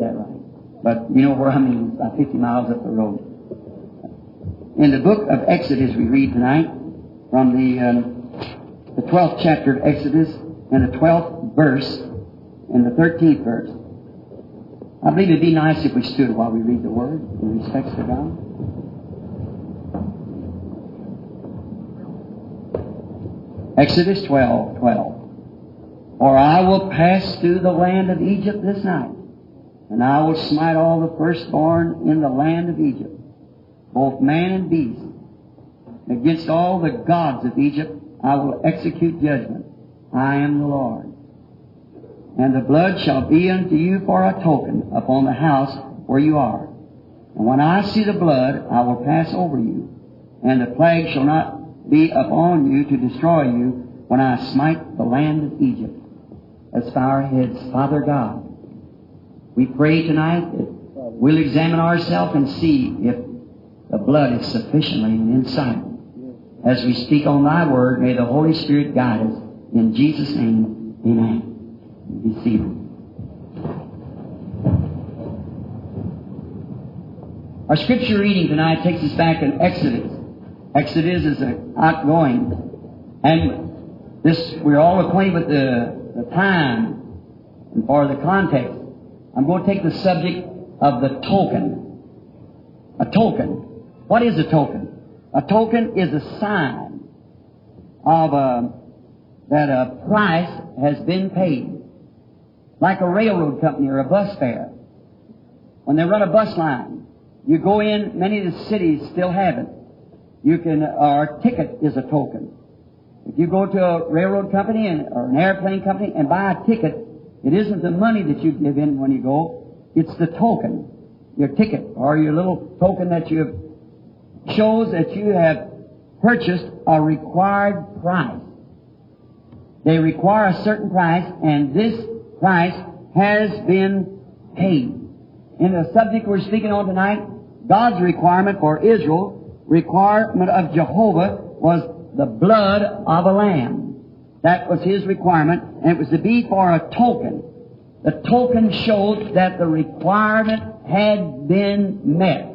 that right? But you know where I mean, about 50 miles up the road. In the book of Exodus we read tonight, from the, um, the 12th chapter of Exodus and the 12th verse and the 13th verse. I believe it'd be nice if we stood while we read the Word in respects to God. Exodus 12, 12. For I will pass through the land of Egypt this night, and I will smite all the firstborn in the land of Egypt, both man and beast. Against all the gods of Egypt I will execute judgment. I am the Lord. And the blood shall be unto you for a token upon the house where you are. And when I see the blood, I will pass over you, and the plague shall not be upon you to destroy you when I smite the land of Egypt. Let's bow our heads. Father God, we pray tonight that we'll examine ourselves and see if the blood is sufficiently in sight. As we speak on thy word, may the Holy Spirit guide us. In Jesus' name, amen. Be seated. Our scripture reading tonight takes us back in Exodus. Exodus is an outgoing. And this, we're all acquainted with the, the time and for the context. I'm going to take the subject of the token. A token. What is a token? A token is a sign of a, that a price has been paid like a railroad company or a bus fare. When they run a bus line, you go in, many of the cities still have it. You can, uh, our ticket is a token. If you go to a railroad company and, or an airplane company and buy a ticket, it isn't the money that you give in when you go, it's the token, your ticket, or your little token that you shows that you have purchased a required price. They require a certain price, and this price has been paid. In the subject we're speaking on tonight, God's requirement for Israel, requirement of Jehovah, was the blood of a lamb. That was his requirement, and it was to be for a token. The token showed that the requirement had been met.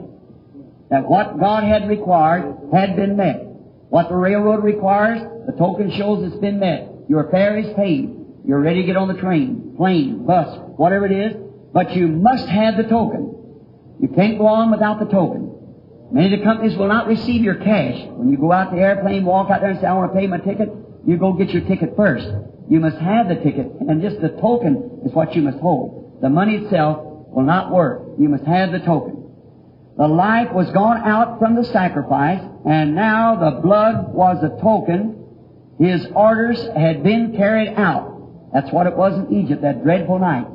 That what God had required had been met. What the railroad requires, the token shows it's been met. Your fare is paid. You're ready to get on the train, plane, bus, whatever it is, but you must have the token. You can't go on without the token. Many of the companies will not receive your cash. When you go out the airplane, walk out there and say, I want to pay my ticket, you go get your ticket first. You must have the ticket, and just the token is what you must hold. The money itself will not work. You must have the token. The life was gone out from the sacrifice, and now the blood was a token. His orders had been carried out. That's what it was in Egypt, that dreadful night.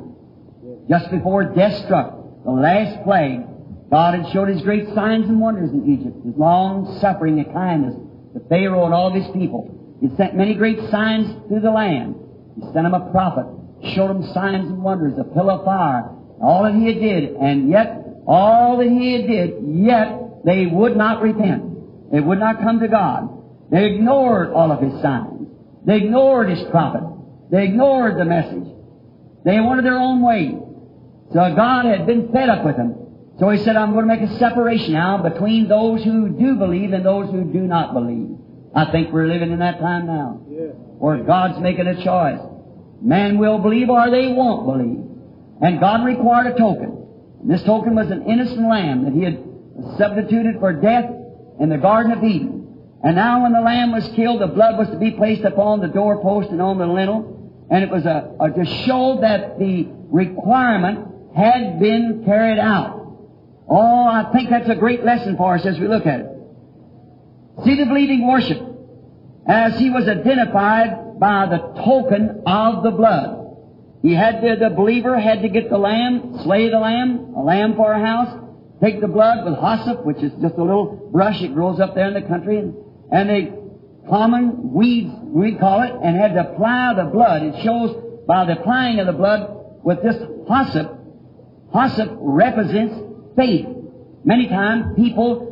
Just before death struck, the last plague, God had showed His great signs and wonders in Egypt, His long suffering and kindness to Pharaoh and all of his people. He sent many great signs through the land. He sent him a prophet, showed him signs and wonders, a pillar of fire, all that He had did, and yet, all that He had did, yet they would not repent. They would not come to God. They ignored all of His signs. They ignored His prophet. They ignored the message. They wanted their own way. So God had been fed up with them. So He said, I'm going to make a separation now between those who do believe and those who do not believe. I think we're living in that time now. Where God's making a choice. Man will believe or they won't believe. And God required a token. And this token was an innocent lamb that He had substituted for death in the Garden of Eden. And now when the lamb was killed, the blood was to be placed upon the doorpost and on the lintel and it was a, a, to show that the requirement had been carried out. Oh, I think that's a great lesson for us as we look at it. See the believing worship as he was identified by the token of the blood. He had to, the believer had to get the lamb, slay the lamb, a lamb for a house, take the blood with hyssop, which is just a little brush that grows up there in the country, and, and common weeds, we call it, and had to apply the blood. It shows by the applying of the blood with this hyssop. Hyssop represents faith. Many times people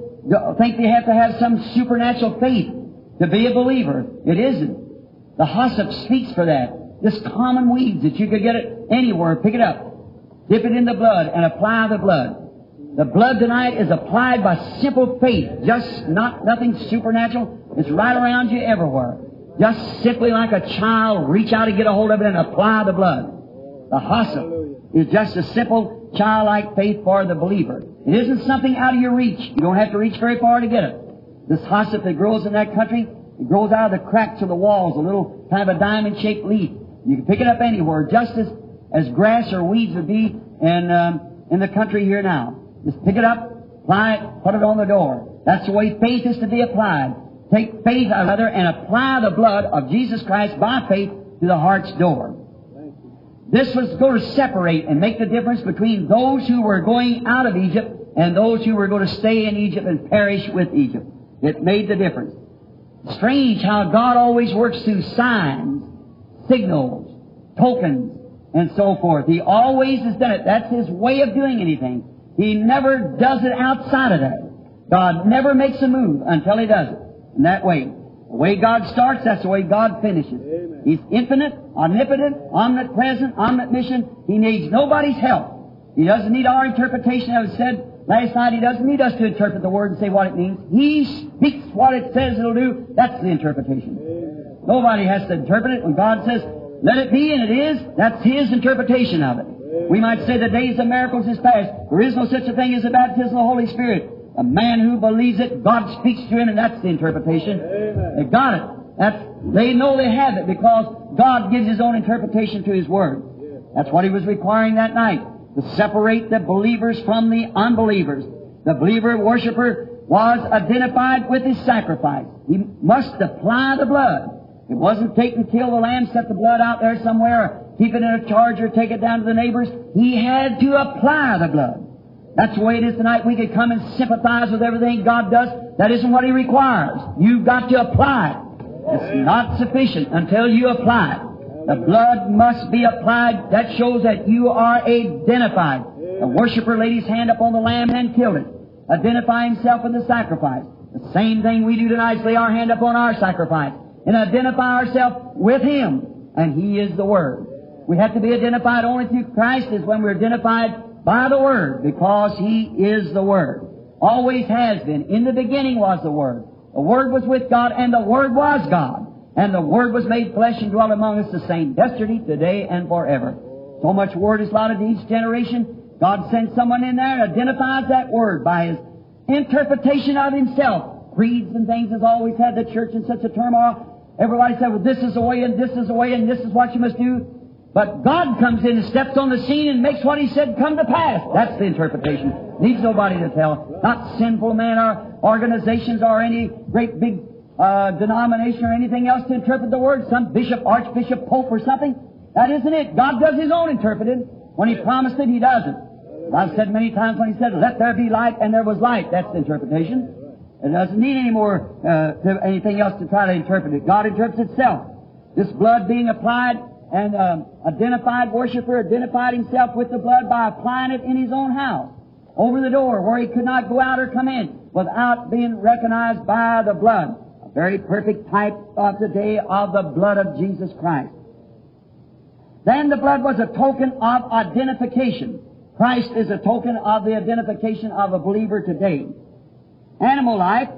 think they have to have some supernatural faith to be a believer. It isn't. The hyssop speaks for that. This common weeds that you could get it anywhere, pick it up. dip it in the blood and apply the blood. The blood tonight is applied by simple faith, just not nothing supernatural. It's right around you everywhere. Just simply like a child, reach out and get a hold of it and apply the blood. The hyssop is just a simple childlike faith for the believer. It isn't something out of your reach. You don't have to reach very far to get it. This hyssop that grows in that country, it grows out of the cracks of the walls, a little kind of a diamond-shaped leaf. You can pick it up anywhere, just as, as grass or weeds would be in, um, in the country here now. Just pick it up, apply it, put it on the door. That's the way faith is to be applied. Take faith, rather, and apply the blood of Jesus Christ by faith to the heart's door. This was going to separate and make the difference between those who were going out of Egypt and those who were going to stay in Egypt and perish with Egypt. It made the difference. Strange how God always works through signs, signals, tokens, and so forth. He always has done it. That's His way of doing anything. He never does it outside of that. God never makes a move until He does it. In that way. The way God starts, that's the way God finishes. Amen. He's infinite, omnipotent, omnipresent, omniscient. He needs nobody's help. He doesn't need our interpretation. I said last night, He doesn't need us to interpret the Word and say what it means. He speaks what it says it'll do. That's the interpretation. Amen. Nobody has to interpret it. When God says, let it be, and it is, that's His interpretation of it. We might say the days of miracles is past. There is no such a thing as the baptism of the Holy Spirit. A man who believes it, God speaks to him, and that's the interpretation. Amen. They got it. That's, they know they have it because God gives His own interpretation to His Word. That's what He was requiring that night, to separate the believers from the unbelievers. The believer worshiper was identified with his sacrifice. He must apply the blood. It wasn't take and kill the lamb, set the blood out there somewhere, or keep it in a charger, take it down to the neighbors. He had to apply the blood. That's the way it is tonight. We could come and sympathize with everything God does. That isn't what He requires. You've got to apply it. It's not sufficient until you apply it. The blood must be applied. That shows that you are identified. The worshiper laid his hand upon the lamb and killed it, identifying himself in the sacrifice. The same thing we do tonight is lay our hand upon our sacrifice and identify ourselves with Him, and He is the Word. We have to be identified only through Christ is when we're identified by the Word, because He is the Word. Always has been. In the beginning was the Word. The Word was with God, and the Word was God. And the Word was made flesh and dwelt among us the same yesterday, today, and forever. So much Word is allotted to each generation. God sends someone in there and identifies that Word by His interpretation of Himself. Creeds and things has always had the church in such a turmoil. Everybody said, well, this is the way, and this is the way, and this is what you must do. But God comes in and steps on the scene and makes what He said come to pass. That's the interpretation. Needs nobody to tell. Not sinful men or organizations or any great big uh, denomination or anything else to interpret the Word. Some bishop, archbishop, pope or something. That isn't it. God does His own interpreting. When He promised it, He does it. I've said many times when He said, let there be light, and there was light. That's the interpretation. It doesn't need any more uh, anything else to try to interpret it. God interprets itself. This blood being applied and um, identified worshiper identified himself with the blood by applying it in his own house, over the door where he could not go out or come in without being recognized by the blood. A very perfect type of the day of the blood of Jesus Christ. Then the blood was a token of identification. Christ is a token of the identification of a believer today. Animal life,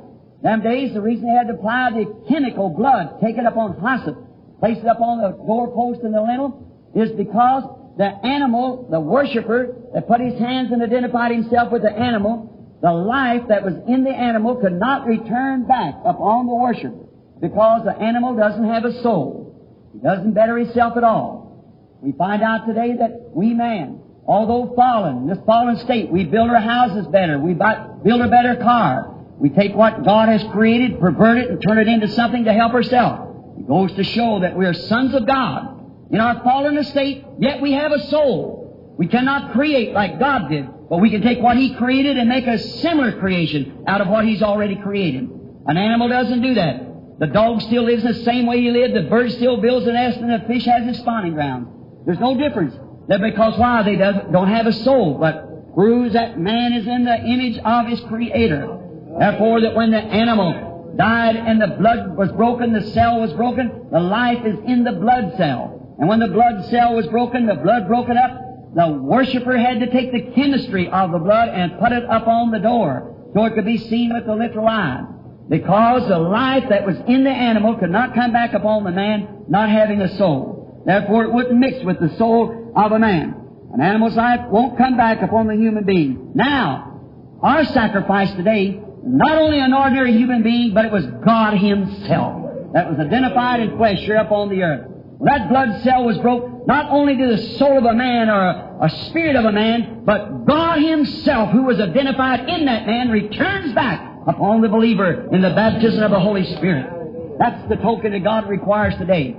them days, the reason they had to apply the chemical blood, take it up on hyssop, place it up on the doorpost and the lintel, is because the animal, the worshiper, that put his hands and identified himself with the animal, the life that was in the animal could not return back upon the worshiper because the animal doesn't have a soul. He doesn't better himself at all. We find out today that we man, although fallen, in this fallen state, we build our houses better, we build a better car, we take what God has created, pervert it, and turn it into something to help ourselves. It goes to show that we are sons of God. In our fallen estate, yet we have a soul. We cannot create like God did, but we can take what He created and make a similar creation out of what He's already created. An animal doesn't do that. The dog still lives the same way he lived, the bird still builds a nest, and the fish has its spawning ground. There's no difference. That because why? They don't have a soul, but proves that man is in the image of his Creator. Therefore, that when the animal died and the blood was broken, the cell was broken, the life is in the blood cell. And when the blood cell was broken, the blood broken up, the worshiper had to take the chemistry of the blood and put it up on the door so it could be seen with the literal eye. Because the life that was in the animal could not come back upon the man not having a soul. Therefore it wouldn't mix with the soul of a man. An animal's life won't come back upon the human being. Now, our sacrifice today, not only an ordinary human being, but it was God Himself that was identified in flesh here upon the earth. When that blood cell was broke, not only to the soul of a man or a, a spirit of a man, but God Himself, who was identified in that man, returns back upon the believer in the baptism of the Holy Spirit. That's the token that God requires today.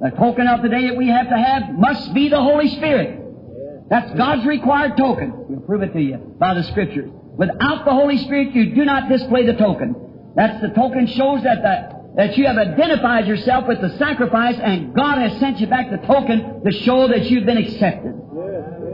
The token of today that we have to have must be the Holy Spirit. That's God's required token. We'll prove it to you by the Scriptures. Without the Holy Spirit, you do not display the token. That's the token shows that the, that you have identified yourself with the sacrifice and God has sent you back the token to show that you've been accepted.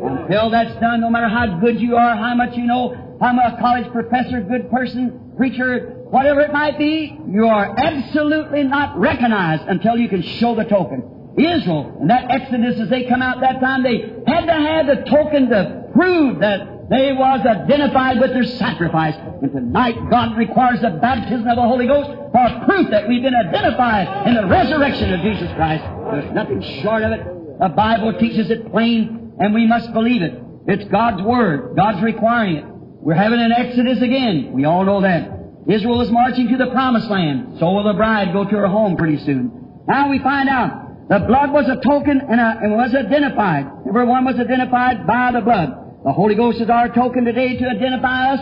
Until that's done, no matter how good you are, how much you know, how much a college professor, good person, preacher, whatever it might be, you are absolutely not recognized until you can show the token. Israel, in that Exodus as they come out that time, they had to have the token to prove that they was identified with their sacrifice. And tonight God requires the baptism of the Holy Ghost for proof that we've been identified in the resurrection of Jesus Christ. There's nothing short of it. The Bible teaches it plain, and we must believe it. It's God's Word. God's requiring it. We're having an Exodus again. We all know that. Israel is marching to the promised land. So will the bride go to her home pretty soon. Now we find out the blood was a token and, a, and was identified. Everyone was identified by the blood. The Holy Ghost is our token today to identify us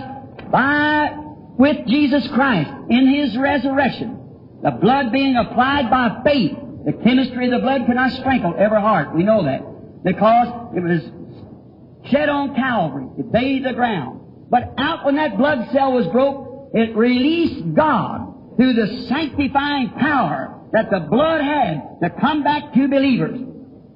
by, with Jesus Christ in His resurrection. The blood being applied by faith. The chemistry of the blood cannot sprinkle every heart. We know that. Because it was shed on Calvary. It bathed the ground. But out when that blood cell was broke, it released God through the sanctifying power that the blood had to come back to believers.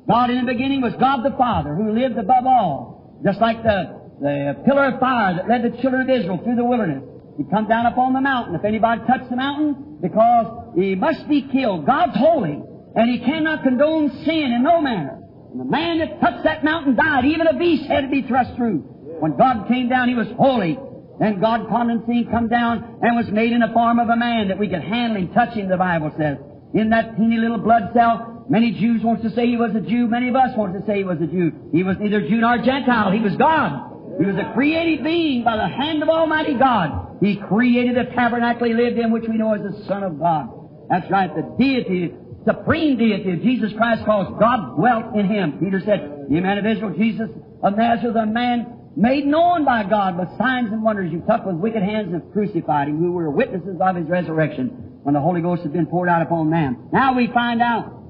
God in the beginning was God the Father who lived above all. Just like the, the pillar of fire that led the children of Israel through the wilderness. He come down upon the mountain. If anybody touched the mountain, because he must be killed. God's holy, and he cannot condone sin in no manner. And the man that touched that mountain died. Even a beast had to be thrust through. When God came down, he was holy. Then God condescended, come down, and was made in the form of a man that we could handle him, touch him, the Bible says. In that teeny little blood cell, Many Jews want to say he was a Jew. Many of us want to say he was a Jew. He was neither Jew nor Gentile. He was God. He was a created being by the hand of Almighty God. He created the tabernacle he lived in, which we know as the Son of God. That's right. The deity, the supreme deity of Jesus Christ calls God dwelt in him. Peter said, Ye man of Israel, Jesus of Nazareth, a man made known by God with signs and wonders you took with wicked hands and crucified him, We were witnesses of his resurrection when the Holy Ghost had been poured out upon man. Now we find out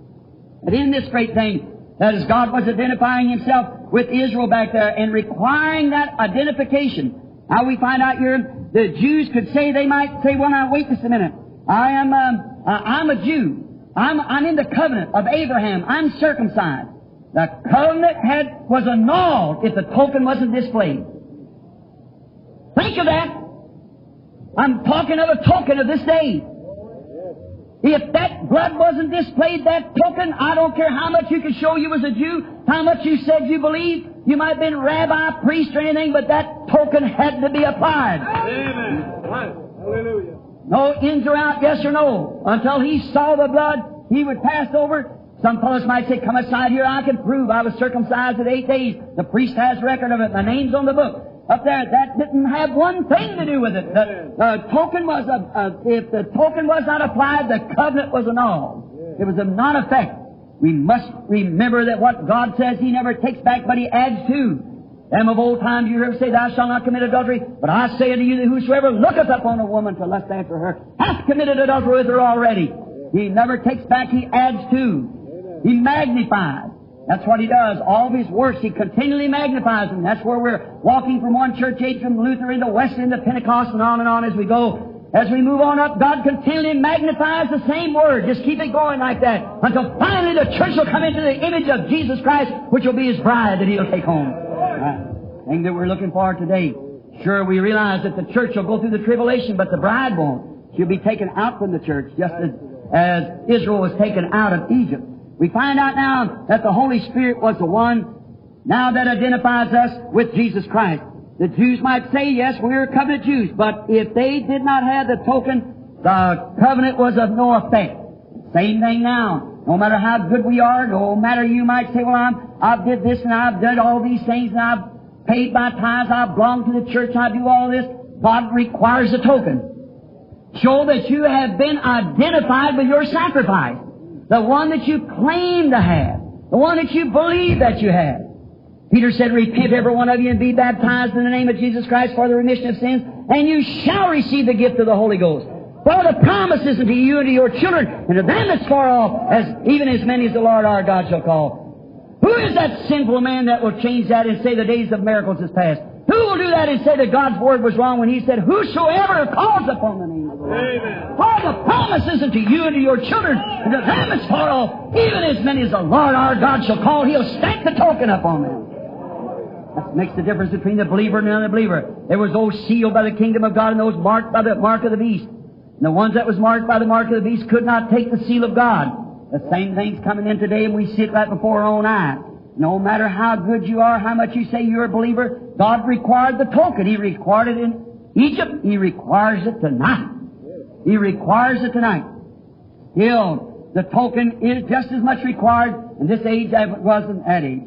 but in this great thing, that is, God was identifying Himself with Israel back there and requiring that identification. Now we find out here, the Jews could say, they might say, well now wait just a minute. I am, um, uh, I'm a Jew. I'm, I'm in the covenant of Abraham. I'm circumcised. The covenant had, was annulled if the token wasn't displayed. Think of that. I'm talking of a token of this day. If that blood wasn't displayed, that token, I don't care how much you could show you was a Jew, how much you said you believed, you might have been rabbi, priest, or anything, but that token had to be applied. Amen. Hallelujah. No ins or out, yes or no. Until he saw the blood, he would pass over. Some fellows might say, come aside here, I can prove I was circumcised at eight days. The priest has record of it. My name's on the book up there, that didn't have one thing to do with it. The, the token was a, a, if the token was not applied, the covenant was annulled. It was of non effect. We must remember that what God says He never takes back, but He adds to. Them of old times you heard say, Thou shalt not commit adultery. But I say unto you that whosoever looketh upon a woman to lust after her hath committed adultery with her already. He never takes back, He adds to. He magnifies. That's what he does. All of his works, he continually magnifies them. That's where we're walking from one church age from Luther into Wesley into Pentecost and on and on as we go. As we move on up, God continually magnifies the same word. Just keep it going like that until finally the church will come into the image of Jesus Christ, which will be his bride that he'll take home. Right. Thing that we're looking for today. Sure, we realize that the church will go through the tribulation, but the bride won't. She'll be taken out from the church, just as, as Israel was taken out of Egypt. We find out now that the Holy Spirit was the one now that identifies us with Jesus Christ. The Jews might say, yes, we're covenant Jews, but if they did not have the token, the covenant was of no effect. Same thing now. No matter how good we are, no matter you might say, well, I'm, I've did this and I've done all these things and I've paid my tithes, I belong to the church, I do all this. God requires a token. Show that you have been identified with your sacrifice. The one that you claim to have. The one that you believe that you have. Peter said, Repent every one of you and be baptized in the name of Jesus Christ for the remission of sins, and you shall receive the gift of the Holy Ghost. For the promises unto you and to your children, and to them that's far off, as even as many as the Lord our God shall call. Who is that sinful man that will change that and say the days of miracles is past? Who will do that and say that God's word was wrong when He said, Whosoever calls upon the name of the Lord? Amen. For the promises unto you and to your children, and to them that's far off, even as many as the Lord our God shall call, He'll stamp the token upon them. That makes the difference between the believer and the unbeliever. There was those sealed by the kingdom of God and those marked by the mark of the beast. And the ones that was marked by the mark of the beast could not take the seal of God. The same thing's coming in today and we see it right before our own eyes. No matter how good you are, how much you say you're a believer, God required the token. He required it in Egypt. He requires it tonight. He requires it tonight. Still, the token is just as much required in this age as it was in that age.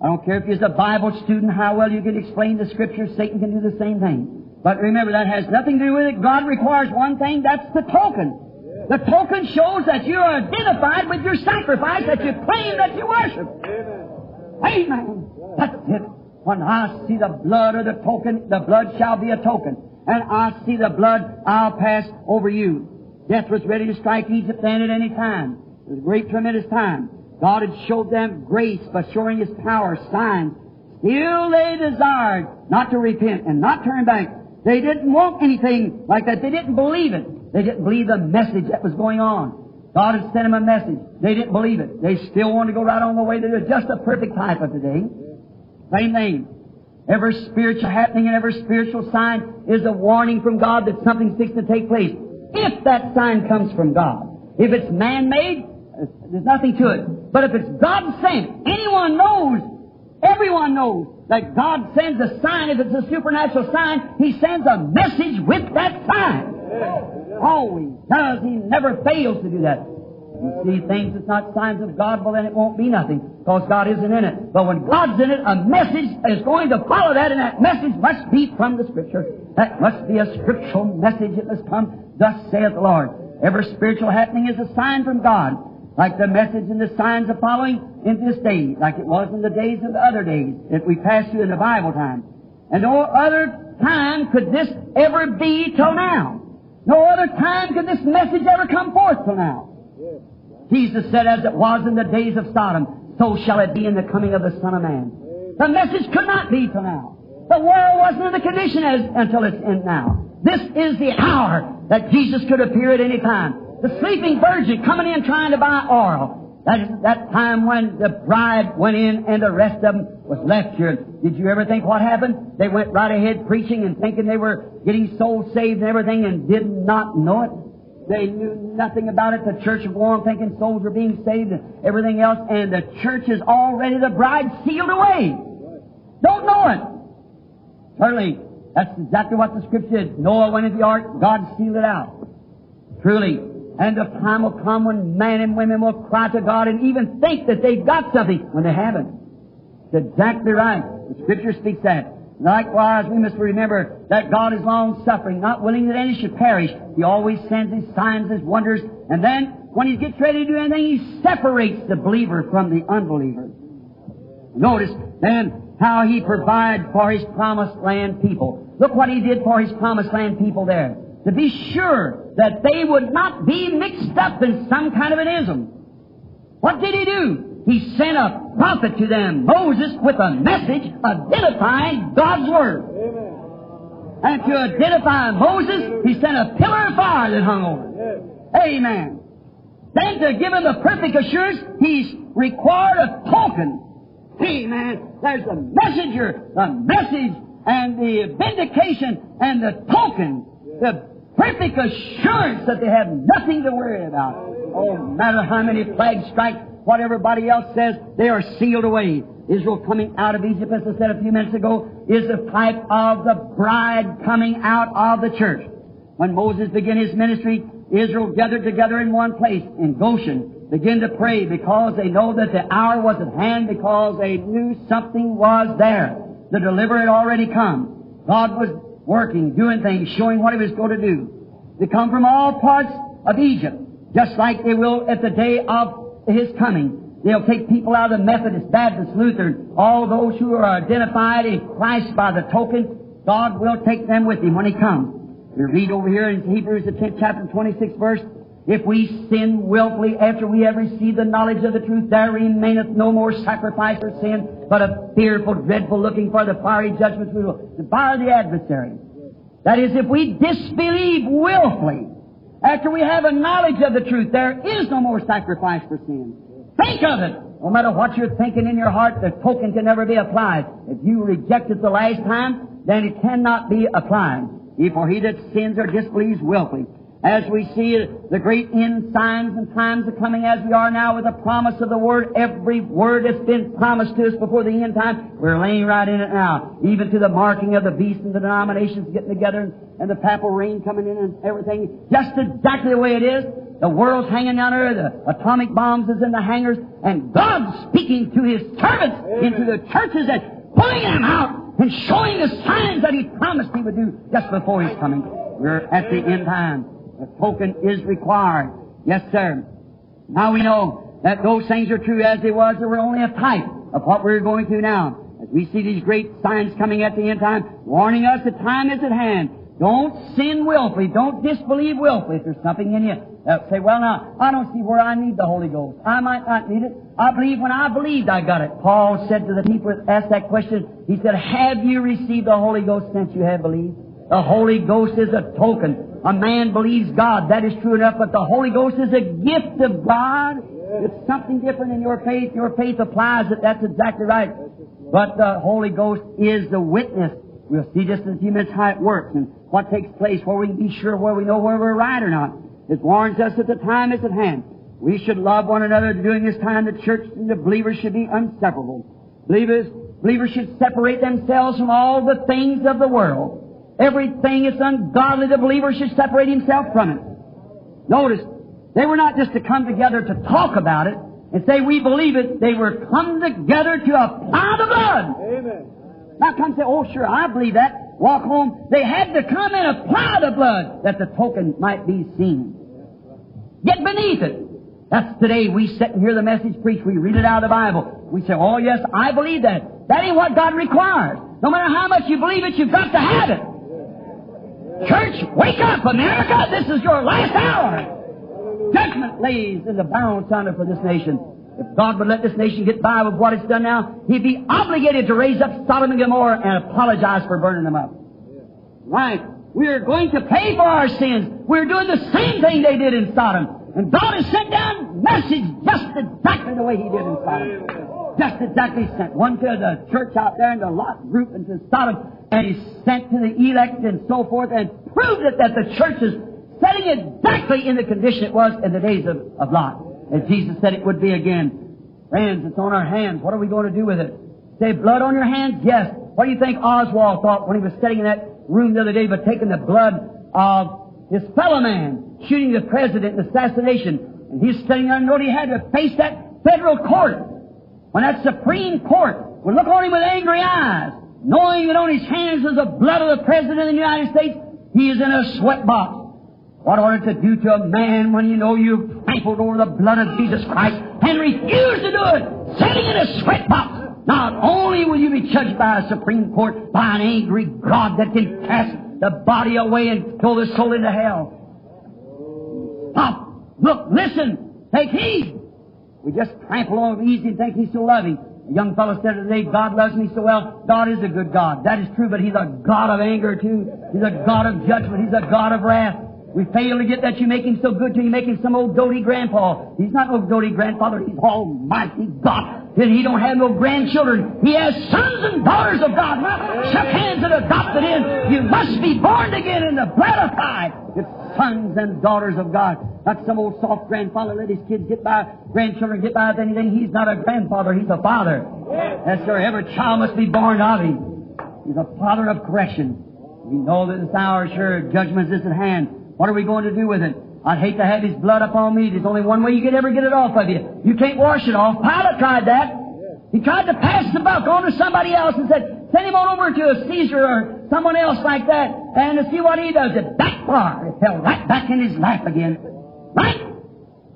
I don't care if you're a Bible student, how well you can explain the Scriptures, Satan can do the same thing. But remember, that has nothing to do with it. God requires one thing, that's the token. The token shows that you are identified with your sacrifice, that you claim that you worship. Amen. That's it. When I see the blood of the token, the blood shall be a token. And I see the blood, I'll pass over you. Death was ready to strike Egypt then at any time. It was a great, tremendous time. God had showed them grace by showing His power, signs. Still they desired not to repent and not turn back. They didn't want anything like that. They didn't believe it. They didn't believe the message that was going on. God had sent them a message. They didn't believe it. They still wanted to go right on the way. They're just a perfect type of today. Same thing. Every spiritual happening and every spiritual sign is a warning from God that something's fixing to take place. If that sign comes from God. If it's man-made, there's nothing to it. But if it's God sent, anyone knows, everyone knows that God sends a sign. If it's a supernatural sign, He sends a message with that sign. Always does. He never fails to do that. You see things that's not signs of God, well then it won't be nothing, because God isn't in it. But when God's in it, a message is going to follow that, and that message must be from the Scripture. That must be a scriptural message It must come, thus saith the Lord. Every spiritual happening is a sign from God like the message and the signs are following in this day, like it was in the days of the other days that we passed through in the Bible time. And no other time could this ever be till now. No other time could this message ever come forth till now. Jesus said, as it was in the days of Sodom, so shall it be in the coming of the Son of Man. The message could not be till now. The world wasn't in the condition as, until it's in now. This is the hour that Jesus could appear at any time. The sleeping virgin coming in trying to buy oil. That is that time when the bride went in and the rest of them was left here. Did you ever think what happened? They went right ahead preaching and thinking they were getting souls saved and everything and did not know it. They knew nothing about it. The church of on thinking souls were being saved and everything else, and the church is already the bride sealed away. Don't know it. Certainly, that's exactly what the scripture said. Noah went into the ark, God sealed it out. Truly, and the time will come when men and women will cry to God and even think that they've got something when they haven't. It's exactly right. The Scripture speaks that. Likewise, we must remember that God is long suffering, not willing that any should perish. He always sends His signs, His wonders, and then when He gets ready to do anything, He separates the believer from the unbeliever. Notice then how He provides for His promised land people. Look what He did for His promised land people there to be sure that they would not be mixed up in some kind of an ism. What did he do? He sent a prophet to them, Moses, with a message identifying God's Word. Amen. And to identify Moses, he sent a pillar of fire that hung over. him. Amen. Then to give him the perfect assurance, he's required a token. Amen. There's the messenger, the message, and the vindication, and the token. The perfect assurance that they have nothing to worry about. Oh, no matter how many plagues strike, what everybody else says, they are sealed away. Israel coming out of Egypt, as I said a few minutes ago, is the type of the bride coming out of the church. When Moses began his ministry, Israel gathered together in one place in Goshen, began to pray because they know that the hour was at hand because they knew something was there. The deliverer had already come. God was working, doing things, showing what He was going to do. They come from all parts of Egypt, just like they will at the day of His coming. They'll take people out of the Methodist, Baptist, Lutheran, all those who are identified in Christ by the token. God will take them with Him when He comes. We read over here in Hebrews, the 10th chapter, 26th verse, if we sin wilfully after we have received the knowledge of the truth, there remaineth no more sacrifice for sin, but a fearful, dreadful looking for the fiery judgments we will devour the adversary. That is, if we disbelieve willfully, after we have a knowledge of the truth, there is no more sacrifice for sin. Think of it! No matter what you're thinking in your heart, the token can never be applied. If you reject it the last time, then it cannot be applied. For he that sins or disbelieves willfully. As we see the great end signs and times are coming as we are now with the promise of the Word, every word that's been promised to us before the end time, we're laying right in it now. Even to the marking of the beast and the denominations getting together and, and the papal reign coming in and everything, just exactly the way it is. The world's hanging down there, the atomic bombs is in the hangars, and God's speaking to His servants Amen. into the churches and pulling them out and showing the signs that He promised He would do just before His coming. We're at the end time. The token is required. Yes, sir. Now we know that those things are true as they was. They were only a type of what we're going through now. As we see these great signs coming at the end time, warning us the time is at hand. Don't sin willfully. Don't disbelieve willfully. If there's something in you, say, well now, I don't see where I need the Holy Ghost. I might not need it. I believe when I believed I got it. Paul said to the people that asked that question, he said, have you received the Holy Ghost since you have believed? The Holy Ghost is a token. A man believes God. That is true enough, but the Holy Ghost is a gift of God. It's something different in your faith. Your faith applies it. That's exactly right. But the Holy Ghost is the witness. We'll see just in a few minutes how it works and what takes place, where we can be sure where we know where we're right or not. It warns us that the time is at hand. We should love one another during this time. The church and the believers should be inseparable. Believers, believers should separate themselves from all the things of the world. Everything that's ungodly, the believer should separate himself from it. Notice, they were not just to come together to talk about it and say we believe it. They were come together to apply the blood. Amen. Not come say, oh sure, I believe that walk home. They had to come and apply the blood that the token might be seen. Get beneath it. That's today we sit and hear the message preached. We read it out of the Bible. We say, oh yes, I believe that. That ain't what God requires. No matter how much you believe it, you've got to have it. Church, wake up, America! This is your last hour. Judgment lays in the balance under for this nation. If God would let this nation get by with what it's done now, He'd be obligated to raise up Sodom and Gomorrah and apologize for burning them up. Right. We are going to pay for our sins. We're doing the same thing they did in Sodom. And God has sent down message just exactly the way He did in Sodom. Just exactly sent one to the church out there in the Lot group and to Sodom, and He sent to the elect and so forth and proved it that the church is setting exactly in the condition it was in the days of, of Lot as Jesus said it would be again. Friends, it's on our hands. What are we going to do with it? Say, blood on your hands? Yes. What do you think Oswald thought when he was sitting in that room the other day but taking the blood of his fellow man, shooting the president in assassination? And he's sitting there and know he had to face that federal court. When that Supreme Court would look on him with angry eyes, knowing that on his hands is the blood of the President of the United States, he is in a sweat box. What ought it to do to a man when you know you've trampled over the blood of Jesus Christ and refuse to do it, sitting in a sweat box? Not only will you be judged by a Supreme Court, by an angry God that can cast the body away and throw the soul into hell. Stop. Look, listen. Take heed. We just trample over easy and think He's so loving. A young fellow said today, God loves me so well. God is a good God. That is true, but He's a God of anger too. He's a God of judgment. He's a God of wrath. We fail to get that you make him so good till you make him some old doty grandpa. He's not no doty grandfather. He's almighty God. That he don't have no grandchildren. He has sons and daughters of God. Shook hands and adopted in. You must be born again in the blood of God. It's sons and daughters of God. Not some old soft grandfather let his kids get by, grandchildren get by with anything. He's not a grandfather, he's a father. Yes, sir. Every child must be born of him. He's a father of correction. We know that this hour, sure, judgment is at hand. What are we going to do with it? I'd hate to have his blood upon me. There's only one way you can ever get it off of you. You can't wash it off. Pilate tried that. He tried to pass the buck on to somebody else and said, send him on over to a Caesar or someone else like that, and to see what he does. It backfired. It fell right back in his lap again. Right?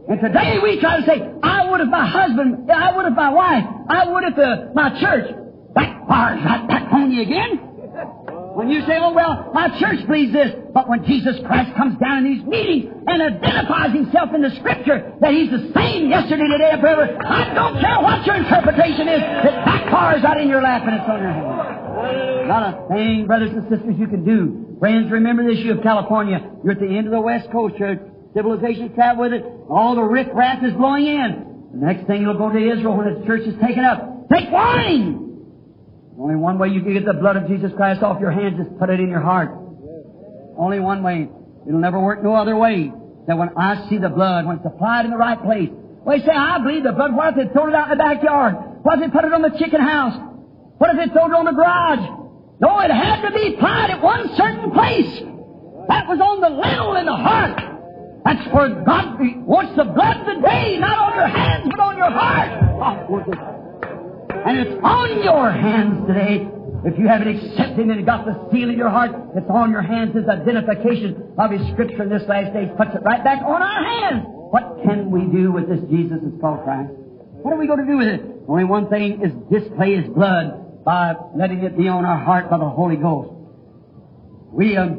And today we try to say, I would if my husband, I would if my wife, I would if the, my church. Backfires right back on you again. When you say, oh, well, my church believes this, but when Jesus Christ comes down in these meetings and identifies himself in the Scripture that he's the same yesterday, today, and forever, I don't care what your interpretation is, it backfires out in your lap and it's on your head. Not a thing, brothers and sisters, you can do. Friends, remember this, you of California. You're at the end of the West Coast church. Civilization travel with it. All the riffraff is blowing in. The next thing you'll go to Israel when the church is taken up. Take wine! Only one way you can get the blood of Jesus Christ off your hands is put it in your heart. Only one way. It'll never work no other way. That when I see the blood, when it's applied in the right place. Well, you say, I believe the blood. What if they throw it out in the backyard? What if they put it on the chicken house? What if they throw it on the garage? No, it had to be applied at one certain place. That was on the lintel in the heart. That's where God wants the blood today, not on your hands, but on your heart. Oh, And it's on your hands today. If you haven't accepted and got the seal in your heart, it's on your hands. His identification of His Scripture in this last day puts it right back on our hands. What can we do with this Jesus that's called Christ? What are we going to do with it? Only one thing is display His blood by letting it be on our heart by the Holy Ghost. We are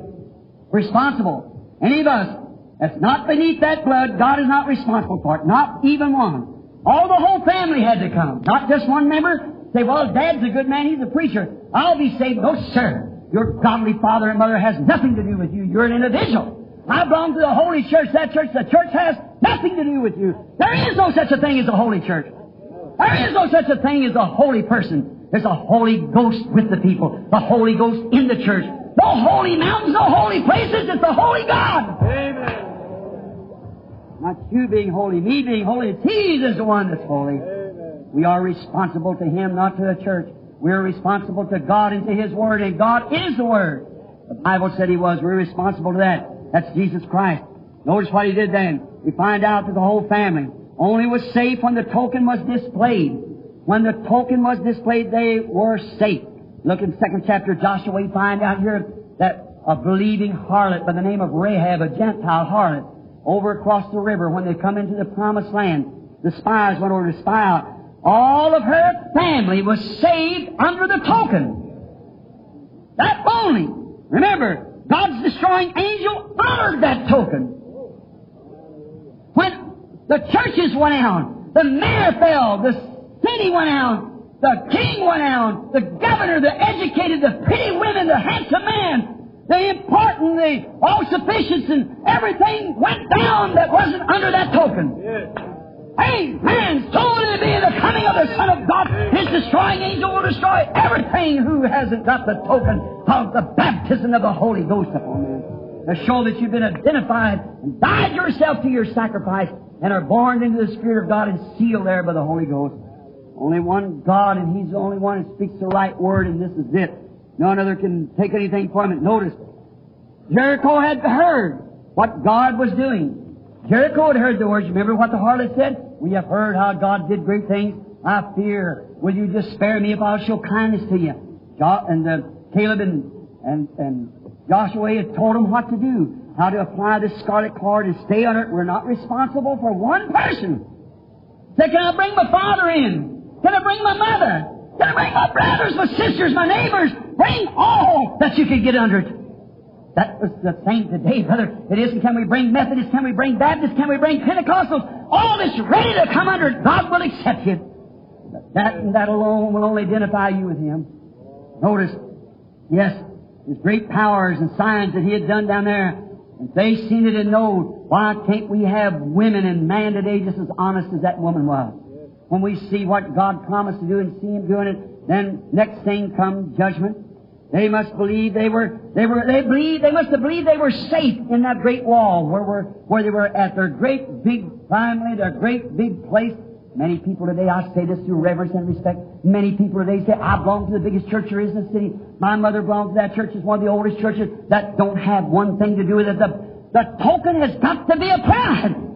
responsible. Any of us that's not beneath that blood, God is not responsible for it. Not even one. All the whole family had to come, not just one member. Say, well, Dad's a good man, he's a preacher. I'll be saved. No, sir. Your godly father and mother has nothing to do with you. You're an individual. I belong to the holy church. That church, the church has nothing to do with you. There is no such a thing as a holy church. There is no such a thing as a holy person. There's a Holy Ghost with the people. The Holy Ghost in the church. No holy mountains, no holy places. It's the Holy God. Amen. Not you being holy, me being holy. It's He that's the one that's holy. Amen. We are responsible to Him, not to the church. We are responsible to God and to His Word, and God is the Word. The Bible said He was. We're responsible to that. That's Jesus Christ. Notice what He did then. We find out that the whole family only was safe when the token was displayed. When the token was displayed, they were safe. Look in second chapter of Joshua, we find out here that a believing harlot by the name of Rahab, a Gentile harlot, over across the river when they come into the promised land. The spies went over to spy out. All of her family was saved under the token. That only. Remember, God's destroying angel honored that token. When the churches went out, the mayor fell, the city went out, the king went out, the governor, the educated, the pretty women, the handsome man, the important, the all sufficient, and everything went down that wasn't under that token. Amen. So will it be the coming of the Son of God. His destroying angel will destroy everything who hasn't got the token of the baptism of the Holy Ghost upon them. To show that you've been identified and died yourself to your sacrifice and are born into the Spirit of God and sealed there by the Holy Ghost. Only one God, and He's the only one who speaks the right word, and this is it. None other can take anything from it. Notice, Jericho had heard what God was doing. Jericho had heard the words. Remember what the harlot said? We have heard how God did great things. I fear. Will you just spare me if I'll show kindness to you? Jo- and uh, Caleb and, and, and Joshua had told them what to do, how to apply this scarlet cord and stay on it. We're not responsible for one person. Say, can I bring my father in? Can I bring my mother? Bring my brothers, my sisters, my neighbors? Bring all that you can get under it. That was the same today, brother. It isn't can we bring Methodists, can we bring Baptists, can we bring Pentecostals? All that's ready to come under it, God will accept you. That and that alone will only identify you with Him. Notice, yes, His great powers and signs that He had done down there. If they seen it and know, why can't we have women and man today just as honest as that woman was? When we see what God promised to do and see Him doing it, then next thing comes judgment. They must believe they were, they were, they believed, they must have believed they were safe in that great wall where, were, where they were at their great big family, their great big place. Many people today, I say this through reverence and respect, many people today say, I belong to the biggest church there is in the city. My mother belongs to that church. It's one of the oldest churches that don't have one thing to do with it. The, the token has got to be applied.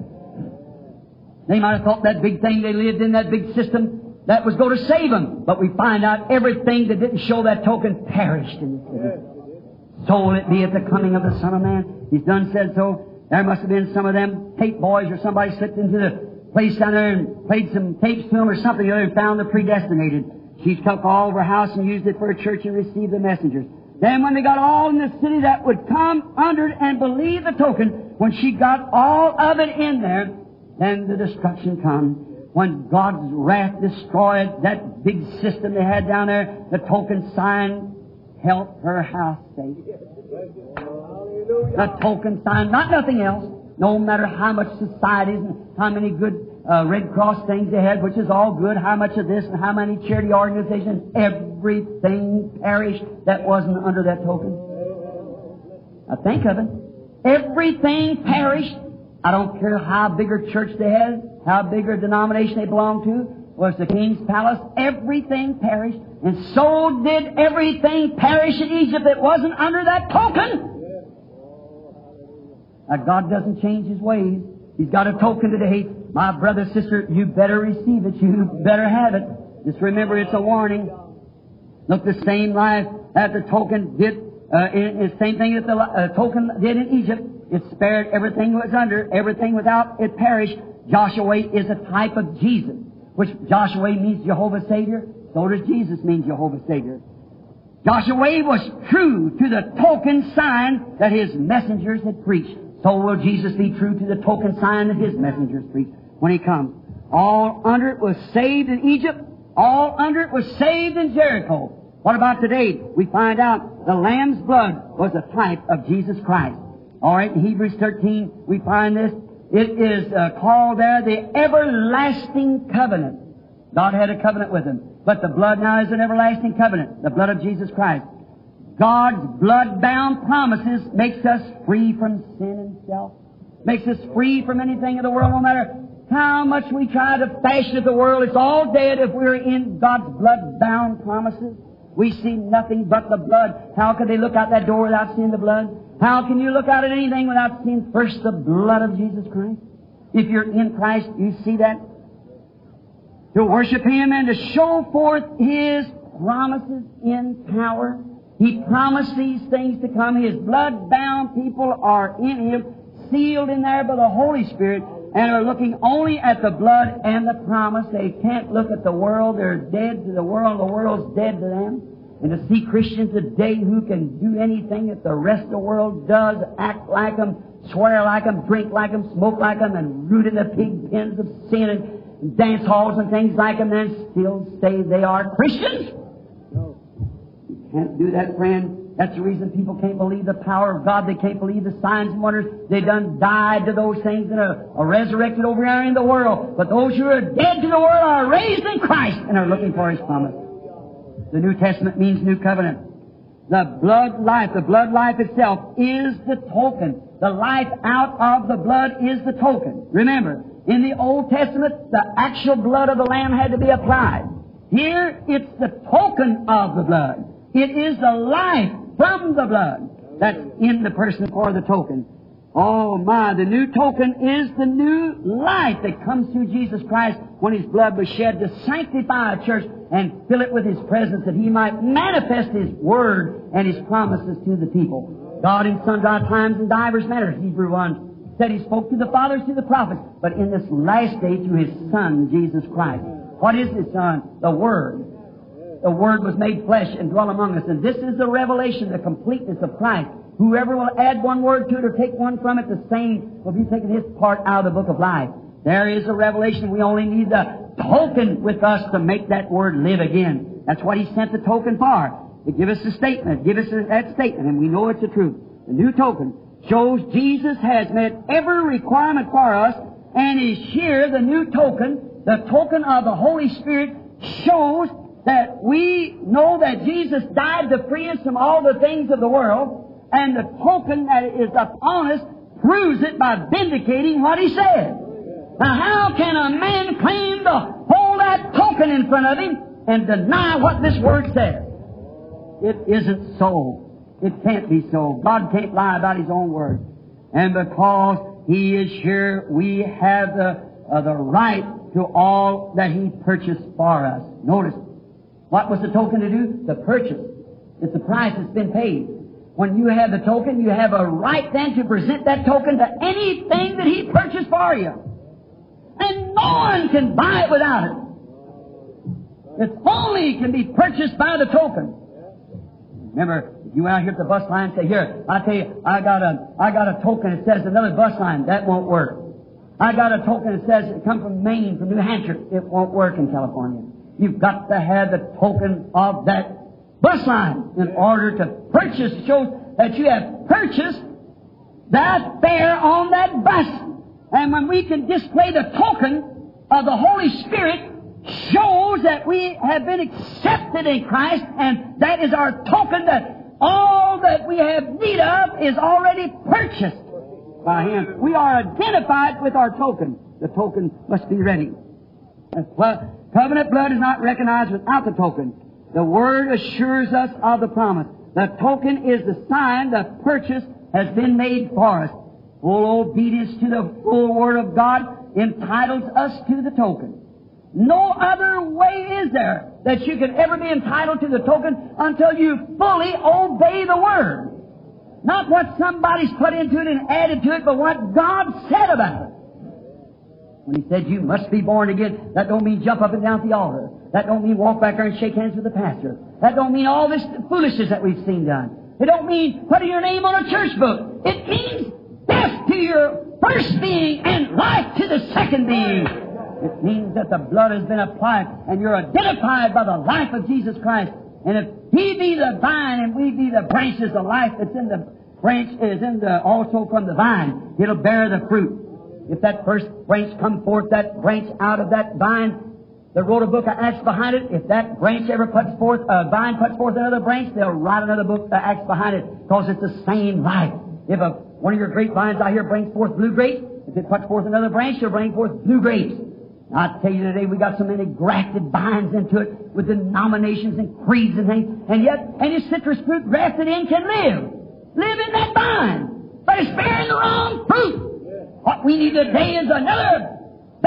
They might have thought that big thing they lived in, that big system, that was going to save them. But we find out everything that didn't show that token perished in the city. So will it be at the coming of the Son of Man. He's done said so. There must have been some of them tape boys or somebody slipped into the place down there and played some tapes to them or something or other and found the predestinated. She took all of her house and used it for a church and received the messengers. Then when they got all in the city that would come under it and believe the token, when she got all of it in there, then the destruction come. When God's wrath destroyed that big system they had down there, the token sign helped her house safe. The token sign, not nothing else. No matter how much societies and how many good uh, Red Cross things they had, which is all good, how much of this and how many charity organizations, everything perished that wasn't under that token. Now think of it. Everything perished I don't care how big a church they had, how big a denomination they belonged to, was the king's palace, everything perished. And so did everything perish in Egypt that wasn't under that token. Now God doesn't change His ways. He's got a token today. My brother, sister, you better receive it. You better have it. Just remember it's a warning. Look, the same life that the token did, uh, the same thing that the uh, token did in Egypt. It spared everything that was under, everything without it perished. Joshua is a type of Jesus, which Joshua means Jehovah Savior. So does Jesus mean Jehovah Savior. Joshua was true to the token sign that his messengers had preached. So will Jesus be true to the token sign that his messengers preached when he comes. All under it was saved in Egypt. All under it was saved in Jericho. What about today? We find out the Lamb's blood was a type of Jesus Christ. All right, in Hebrews 13, we find this. It is uh, called there the everlasting covenant. God had a covenant with him. But the blood now is an everlasting covenant, the blood of Jesus Christ. God's blood-bound promises makes us free from sin and self. Makes us free from anything in the world, no matter how much we try to fashion the world. It's all dead if we're in God's blood-bound promises. We see nothing but the blood. How could they look out that door without seeing the blood? How can you look out at anything without seeing first the blood of Jesus Christ? If you're in Christ, you see that? To worship Him and to show forth His promises in power. He promised these things to come. His blood-bound people are in Him, sealed in there by the Holy Spirit, and are looking only at the blood and the promise. They can't look at the world. They're dead to the world. The world's dead to them. And to see Christians today who can do anything that the rest of the world does, act like them, swear like them, drink like them, smoke like them, and root in the pig pens of sin and dance halls and things like them, and still say they are Christians? No. You can't do that, friend. That's the reason people can't believe the power of God. They can't believe the signs and wonders. They done died to those things and are, are resurrected over here in the world. But those who are dead to the world are raised in Christ and are looking for His promise. The New Testament means new covenant. The blood life, the blood life itself is the token. The life out of the blood is the token. Remember, in the Old Testament, the actual blood of the Lamb had to be applied. Here, it's the token of the blood. It is the life from the blood that's in the person for the token. Oh my, the new token is the new life that comes through Jesus Christ when His blood was shed to sanctify a church and fill it with His presence that He might manifest His Word and His promises to the people. God in sundry times and divers manners, Hebrew 1, said He spoke to the fathers, to the prophets, but in this last day through His Son, Jesus Christ. What is His Son? The Word. The Word was made flesh and dwelt among us. And this is the revelation, the completeness of Christ. Whoever will add one word to it or take one from it, the same will be taking his part out of the book of life. There is a revelation. We only need the token with us to make that word live again. That's what he sent the token for. To give us a statement, give us that statement, and we know it's the truth. The new token shows Jesus has met every requirement for us, and is here, the new token, the token of the Holy Spirit shows that we know that Jesus died to free us from all the things of the world, and the token that is upon us proves it by vindicating what he said. Now, how can a man claim to hold that token in front of him and deny what this word says? It isn't so. It can't be so. God can't lie about His own word. And because He is here, we have the, uh, the right to all that He purchased for us. Notice, what was the token to do? The purchase. It's the price that's been paid. When you have the token, you have a right then to present that token to anything that He purchased for you. And no one can buy it without it. It only can be purchased by the token. Remember, if you out here at the bus line say, here, I tell you, I got a, I got a token that says another bus line. That won't work. I got a token that says it come from Maine, from New Hampshire. It won't work in California. You've got to have the token of that bus line in order to purchase, shows that you have purchased that fare on that bus. And when we can display the token of the Holy Spirit, shows that we have been accepted in Christ, and that is our token that all that we have need of is already purchased by Him. We are identified with our token. The token must be ready. Well, covenant blood is not recognized without the token. The Word assures us of the promise. The token is the sign the purchase has been made for us. Full obedience to the full Word of God entitles us to the token. No other way is there that you can ever be entitled to the token until you fully obey the Word. Not what somebody's put into it and added to it, but what God said about it. When He said you must be born again, that don't mean jump up and down the altar. That don't mean walk back there and shake hands with the pastor. That don't mean all this foolishness that we've seen done. It don't mean putting your name on a church book. It means death to your first being and life to the second being. It means that the blood has been applied and you're identified by the life of Jesus Christ. And if He be the vine and we be the branches, the life that's in the branch is in the, also from the vine. It'll bear the fruit. If that first branch come forth, that branch out of that vine, they wrote a book of Acts behind it. If that branch ever puts forth, a vine puts forth another branch, they'll write another book of Acts behind it because it's the same life. If a, one of your grapevines out here brings forth blue grapes, if it puts forth another branch, it'll bring forth blue grapes. I tell you today, we got so many grafted vines into it with denominations and creeds and things, and yet any citrus fruit grafted in can live. Live in that vine, but it's bearing the wrong fruit. What we need today is another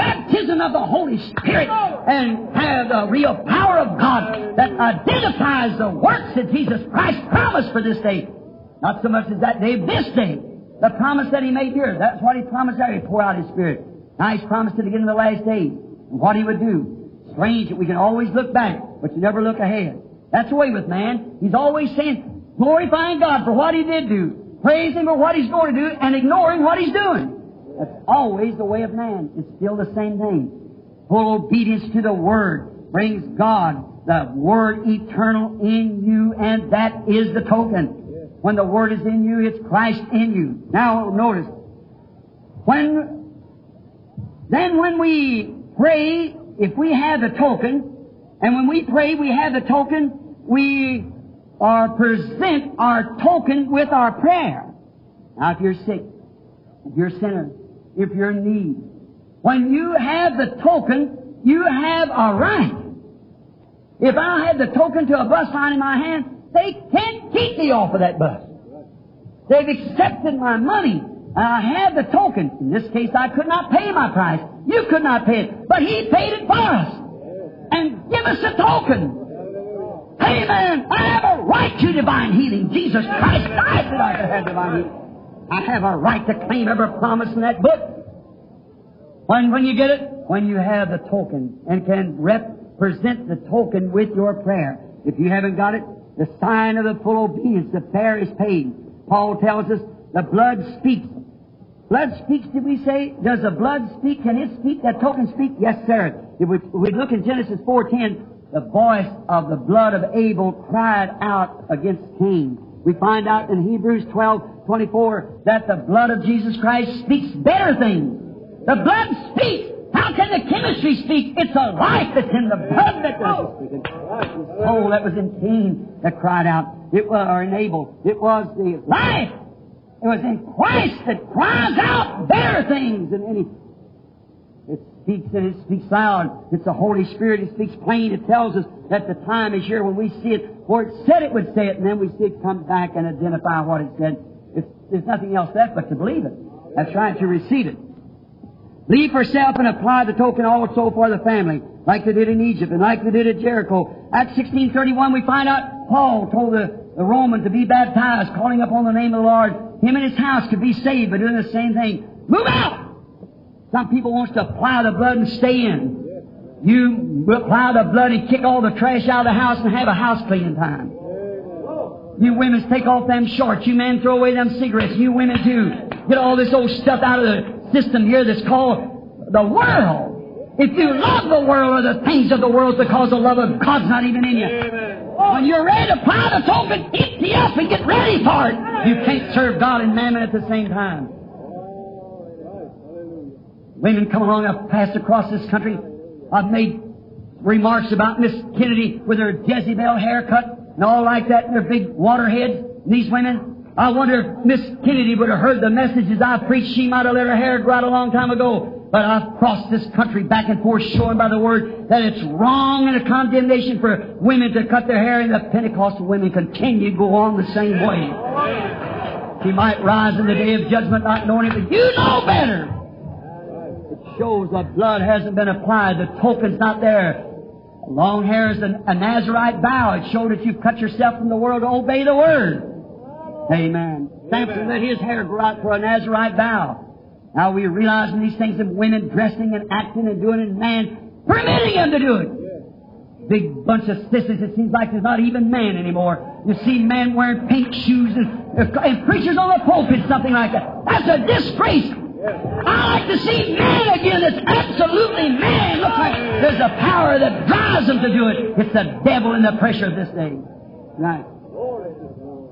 baptism of the Holy Spirit and have the real power of God that identifies the works that Jesus Christ promised for this day. Not so much as that day, this day. The promise that He made here. That's what He promised there. He pour out His Spirit. Now He's promised it again in the last days. And what He would do. Strange that we can always look back, but you never look ahead. That's the way with man. He's always saying, glorifying God for what He did do, praise Him for what He's going to do, and ignoring what He's doing. That's always the way of man. It's still the same thing. Full obedience to the Word brings God, the Word eternal in you, and that is the token. When the Word is in you, it's Christ in you. Now notice, when, then when we pray, if we have the token, and when we pray we have the token, we or present our token with our prayer. Now if you're sick, if you're a sinner, if you're in need, when you have the token, you have a right. If I had the token to a bus line in my hand, they can't keep me off of that bus. They've accepted my money, and I have the token. In this case, I could not pay my price. You could not pay it, but He paid it for us. And give us a token. Amen. I have a right to divine healing. Jesus Christ died that I could have divine healing. I have a right to claim every promise in that book. When, when you get it? When you have the token and can represent the token with your prayer. If you haven't got it, the sign of the full obedience, the fare is paid. Paul tells us the blood speaks. Blood speaks, did we say? Does the blood speak? Can it speak? That token speak? Yes, sir. If we, if we look in Genesis 4.10, the voice of the blood of Abel cried out against Cain. We find out in Hebrews 12, 24 that the blood of Jesus Christ speaks better things. The blood speaks. How can the chemistry speak? It's a life that's in the blood that oh. speaking. Soul that was in Cain that cried out. It was, or in Abel. It was the life. It was in Christ that cries out better things than any. It speaks and it speaks loud. It's the Holy Spirit. It speaks plain. It tells us that the time is here when we see it. For it said it would say it, and then we see it come back and identify what it said. It's, there's nothing else left but to believe it. That's right, to receive it. Leave for self and apply the token also for the family, like they did in Egypt and like they did at Jericho. Acts 16.31 we find out Paul told the, the Roman to be baptized, calling upon the name of the Lord. Him and his house could be saved by doing the same thing. Move out! Some people wants to apply the blood and stay in. You apply the blood and kick all the trash out of the house and have a house cleaning time. You women take off them shorts. You men throw away them cigarettes. You women too. Get all this old stuff out of the system here that's called the world. If you love the world or the things of the world because the love of God's not even in you. When you're ready to apply the token, empty up and get ready for it. You can't serve God and mammon at the same time. Women come along, I've passed across this country. I've made remarks about Miss Kennedy with her Jezebel haircut and all like that, and her big water heads, these women. I wonder if Miss Kennedy would have heard the messages I preached, she might have let her hair grow out a long time ago. But I've crossed this country back and forth showing by the Word that it's wrong and a condemnation for women to cut their hair and the Pentecostal women continue to go on the same way. She might rise in the day of judgment not knowing it, but you know better. Shows the blood hasn't been applied, the token's not there. Long hair is a, a Nazarite vow. It showed that you've cut yourself from the world to obey the Word. Amen. Samson let his hair grow out for a Nazarite vow. Now we're realizing these things of women dressing and acting and doing it, and man permitting them to do it. Big bunch of sissies. It seems like there's not even man anymore. You see men wearing pink shoes and, and preachers on the pulpit, something like that. That's a disgrace. I like to see man again that's absolutely man. Looks like there's a power that drives them to do it. It's the devil in the pressure of this day. Right.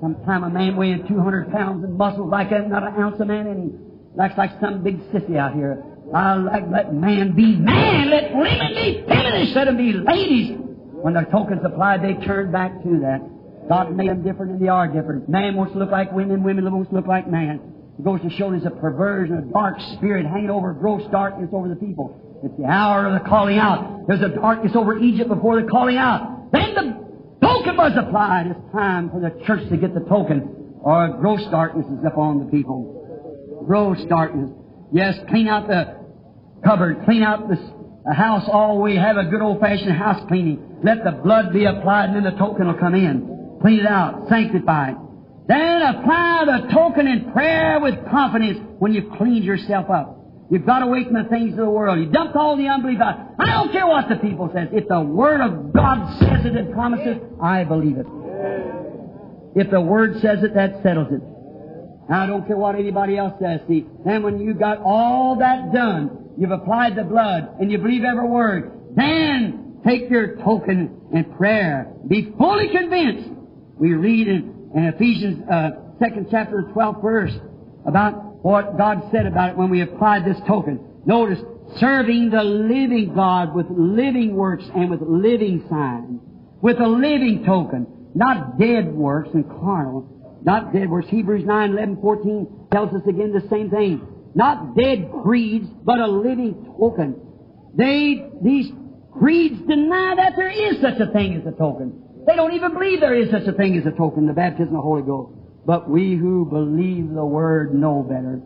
Sometime a man weighing 200 pounds and muscles like that, not an ounce of man in him. Looks like some big sissy out here. I like let man be man. Let women be feminine. Let them be ladies. When the token's applied, they turn back to that. God made them different and they are different. Man wants to look like women, women wants to look like man. It goes to show there's a perversion, a dark spirit hanging over, gross darkness over the people. It's the hour of the calling out. There's a darkness over Egypt before the calling out. Then the token was applied. It's time for the church to get the token, or gross darkness is upon the people. Gross darkness. Yes, clean out the cupboard, clean out the house all way. Have a good old-fashioned house cleaning. Let the blood be applied, and then the token will come in. Clean it out, sanctify it. Then apply the token in prayer with confidence when you've cleaned yourself up. You've got away from the things of the world. You dumped all the unbelief out. I don't care what the people says. If the Word of God says it and promises, I believe it. If the Word says it, that settles it. I don't care what anybody else says. See, then when you've got all that done, you've applied the blood, and you believe every word, then take your token in prayer. Be fully convinced. We read in in Ephesians uh, second chapter, 12th verse, about what God said about it when we applied this token. Notice, serving the living God with living works and with living signs, with a living token, not dead works and carnal, not dead works. Hebrews 9, 11, 14 tells us again the same thing. Not dead creeds, but a living token. They, these creeds deny that there is such a thing as a token. They don't even believe there is such a thing as a token, the baptism of the Holy Ghost. But we who believe the Word know better.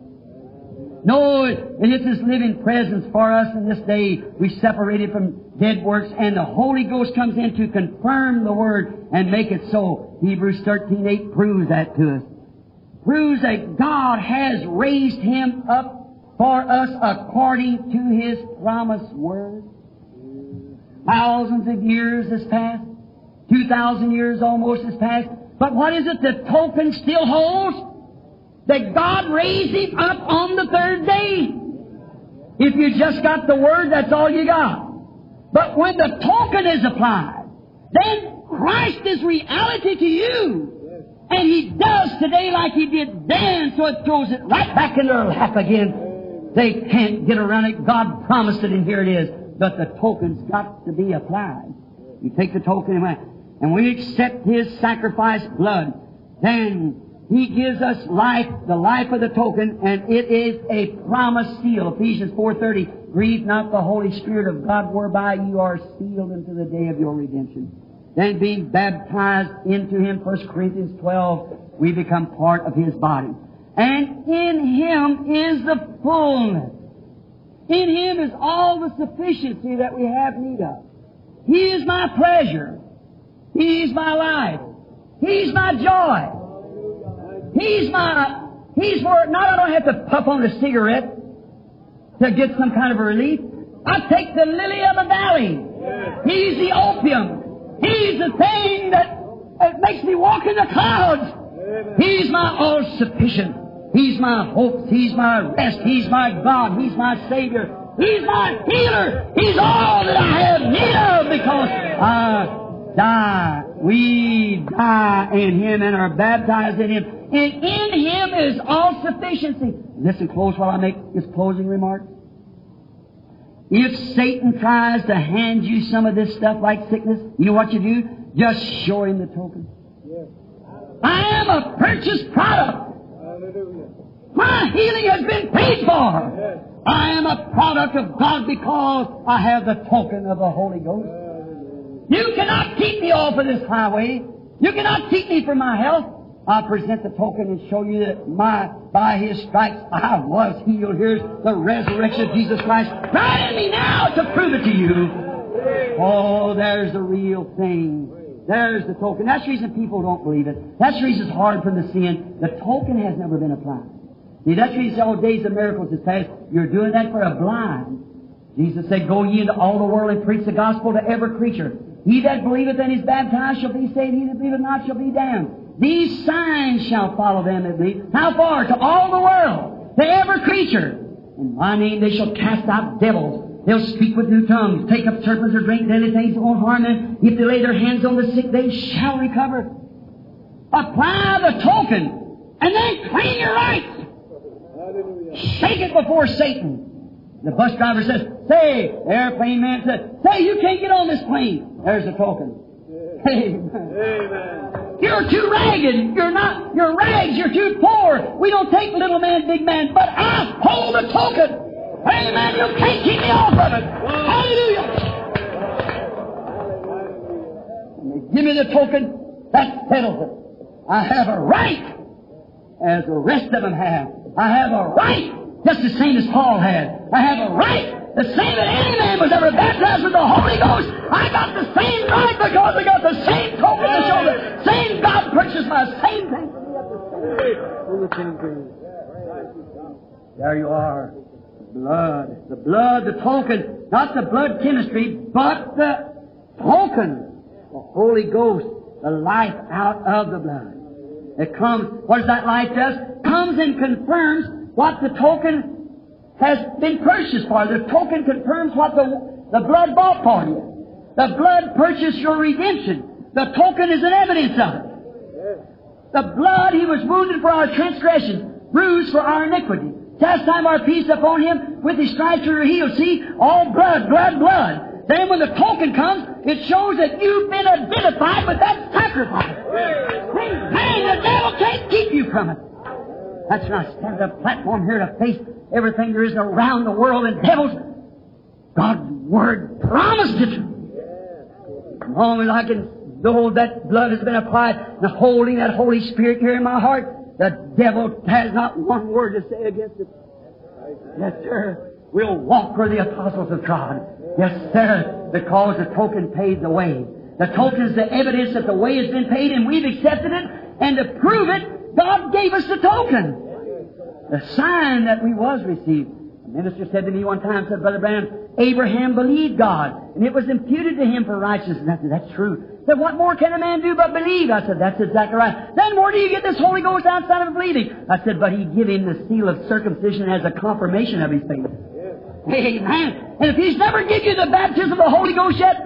No, and it's His living presence for us in this day. We separated from dead works, and the Holy Ghost comes in to confirm the Word and make it so. Hebrews 13, 8 proves that to us. Proves that God has raised Him up for us according to His promised Word. Thousands of years has passed. Two thousand years almost has passed. But what is it the token still holds? That God raised him up on the third day. If you just got the word, that's all you got. But when the token is applied, then Christ is reality to you. And He does today like He did then, so it throws it right back in their lap again. They can't get around it. God promised it, and here it is. But the token's got to be applied. You take the token and, and we accept His sacrifice blood. Then He gives us life, the life of the token, and it is a promise seal. Ephesians 4.30, grieve not the Holy Spirit of God whereby you are sealed unto the day of your redemption. Then being baptized into Him, 1 Corinthians 12, we become part of His body. And in Him is the fullness. In Him is all the sufficiency that we have need of. He is my pleasure. He's my life. He's my joy. He's my, He's where, not I don't have to puff on a cigarette to get some kind of a relief. I take the lily of the valley. He's the opium. He's the thing that, that makes me walk in the clouds. He's my all sufficient. He's my hope. He's my rest. He's my God. He's my Savior. He's my healer. He's all that I have need of because I die. We die in Him and are baptized in Him. And in Him is all sufficiency. Listen close while I make this closing remark. If Satan tries to hand you some of this stuff like sickness, you know what you do? Just show him the token. I am a purchased product. Hallelujah. My healing has been paid for. I am a product of God because I have the token of the Holy Ghost. You cannot keep me off of this highway. You cannot keep me from my health. I present the token and show you that my, by His stripes I was healed. Here's the resurrection of Jesus Christ right in me now to prove it to you. Oh, there's the real thing. There's the token. That's the reason people don't believe it. That's the reason it's hard for them to see it. The token has never been applied. See, that's the reason all days of miracles is past. You're doing that for a blind. Jesus said, Go ye into all the world and preach the gospel to every creature. He that believeth and is baptized shall be saved. He that believeth not shall be damned. These signs shall follow them that believe. How far? To all the world. To every creature. In my name they shall cast out devils. They'll speak with new tongues, take up serpents or drink deadly things that won't harm them. If they lay their hands on the sick, they shall recover. Apply the token, and then claim your rights. Shake it before Satan. The bus driver says, Say, the airplane man says, Say, you can't get on this plane. There's the token. Amen. Amen. You're too ragged. You're not, you're rags. You're too poor. We don't take little man, big man, but I hold the token. Amen. You can't keep me off of it. Hallelujah. Give me the token. That settles it. I have a right, as the rest of them have. I have a right, just the same as Paul had. I have a right, the same that any man was ever baptized with the Holy Ghost. I got the same right because I got the same token to show the same God purchased my same thing. There you are. The blood. The blood, the token. Not the blood chemistry, but the token. The Holy Ghost. The life out of the blood. It comes, what does that life does? Comes and confirms what the token has been purchased for. The token confirms what the, the blood bought for you. The blood purchased your redemption. The token is an evidence of it. The blood, He was wounded for our transgression, bruised for our iniquity. Chastise our peace upon Him, with His stripes we are healed. See, all blood, blood, blood. Then when the token comes, it shows that you've been identified with that sacrifice. Man, the devil can't keep you from it. That's when I stand at a platform here to face everything there is around the world and devils. God's Word promised it. As long as I can know that blood has been applied and holding that Holy Spirit here in my heart, the devil has not one word to say against it. Yes, sir. We'll walk where the apostles have trod. Yes, sir, because the token paid the way. The token is the evidence that the way has been paid and we've accepted it. And to prove it, God gave us the token. The sign that we was received. A minister said to me one time, said, Brother Branham, Abraham believed God, and it was imputed to him for righteousness. Said, that's true. I said, what more can a man do but believe? I said, that's exactly right. Then where do you get this Holy Ghost outside of believing? I said, but he give him the seal of circumcision as a confirmation of his faith. Amen. And if He's never given you the baptism of the Holy Ghost yet,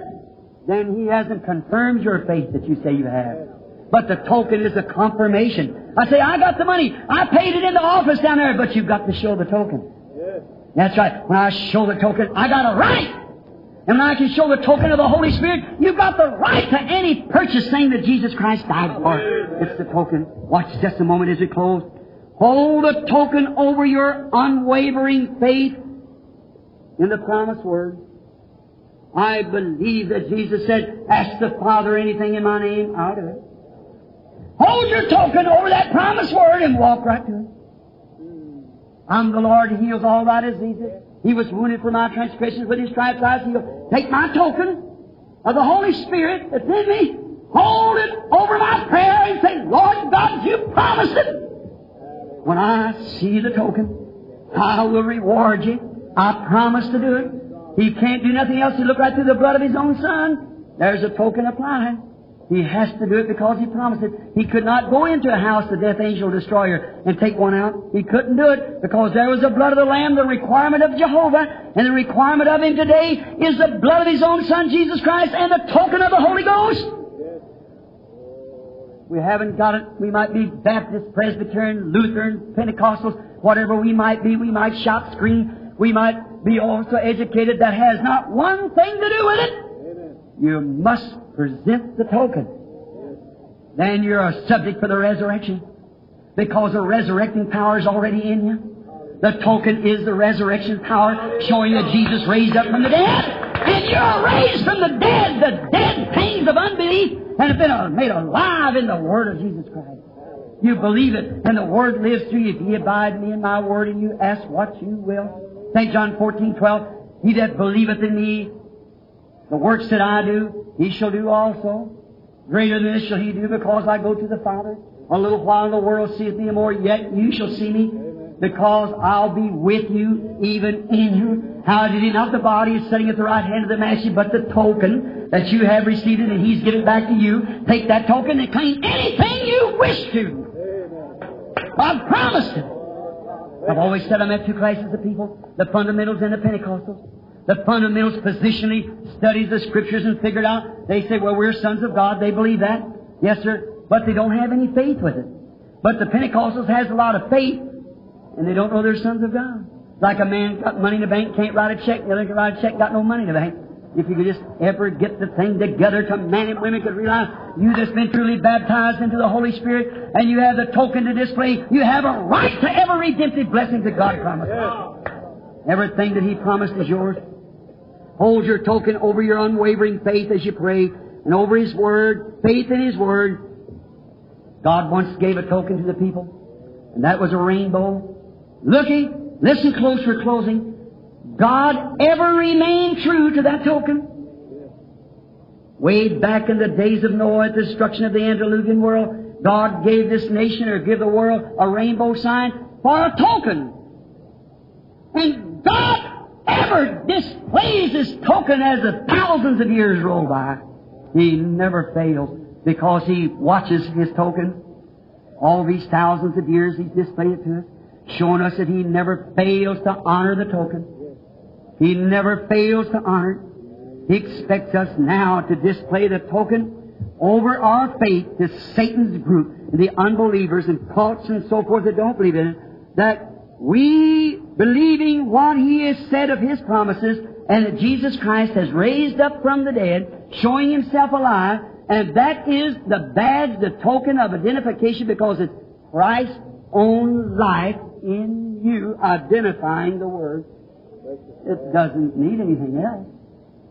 then He hasn't confirmed your faith that you say you have. But the token is a confirmation. I say, I got the money. I paid it in the office down there, but you've got to show the token. Yes. That's right. When I show the token, I got a right. And when I can show the token of the Holy Spirit, you've got the right to any purchase thing that Jesus Christ died for. It's the token. Watch just a moment as we close. Hold the token over your unwavering faith in the promised word. I believe that Jesus said, Ask the Father anything in my name, I'll do it. Hold your token over that promised word and walk right to it. I'm the Lord who heals all thy diseases. He was wounded for my transgressions, with his stripes I was healed. Take my token of the Holy Spirit that's in me, hold it over my prayer and say, Lord God, you promised it. When I see the token, I will reward you. I promise to do it. He can't do nothing else. He look right through the blood of his own son. There's a token applied. He has to do it because he promised it. He could not go into a house, the death angel destroyer, and take one out. He couldn't do it because there was the blood of the Lamb, the requirement of Jehovah, and the requirement of him today is the blood of his own Son, Jesus Christ, and the token of the Holy Ghost. We haven't got it. We might be Baptist, Presbyterian, Lutheran, Pentecostals, whatever we might be. We might shout, scream. We might be also educated. That has not one thing to do with it. You must present the token. Then you're a subject for the resurrection. Because the resurrecting power is already in you. The token is the resurrection power showing that Jesus raised up from the dead. And you're raised from the dead, the dead things of unbelief, and have been uh, made alive in the Word of Jesus Christ. You believe it, and the Word lives through you. If ye abide in me in my Word, and you ask what you will. St. John 14, 12, He that believeth in me the works that I do, he shall do also. Greater than this shall he do because I go to the Father. A little while the world seeth me more, yet you shall see me because I'll be with you, even in you. How did he not the body is sitting at the right hand of the Master, but the token that you have received it and he's given back to you. Take that token and claim anything you wish to. I've promised it. I've always said I met two classes of people, the fundamentals and the Pentecostals. The fundamentals positionally studies the scriptures and figured out. They say, well, we're sons of God. They believe that. Yes, sir. But they don't have any faith with it. But the Pentecostals has a lot of faith, and they don't know they're sons of God. Like a man got money in the bank, can't write a check. The other can write a check, got no money in the bank. If you could just ever get the thing together to men and women could realize you just been truly baptized into the Holy Spirit and you have the token to display, you have a right to every redemptive blessing that God promised. Everything that He promised is yours. Hold your token over your unwavering faith as you pray, and over His Word, faith in His Word. God once gave a token to the people, and that was a rainbow. Looking, listen close for closing. God ever remained true to that token. Way back in the days of Noah at the destruction of the antediluvian world, God gave this nation or give the world a rainbow sign for a token. And God ever displays this token as the thousands of years roll by. He never fails because He watches His token. All these thousands of years He's displayed it to us, showing us that He never fails to honor the token. He never fails to honor it. He expects us now to display the token over our faith to Satan's group, and the unbelievers and cults and so forth that don't believe in it, that we, believing what He has said of His promises, and that Jesus Christ has raised up from the dead, showing Himself alive, and that is the badge, the token of identification because it's Christ's own life in you identifying the Word. It doesn't need anything else.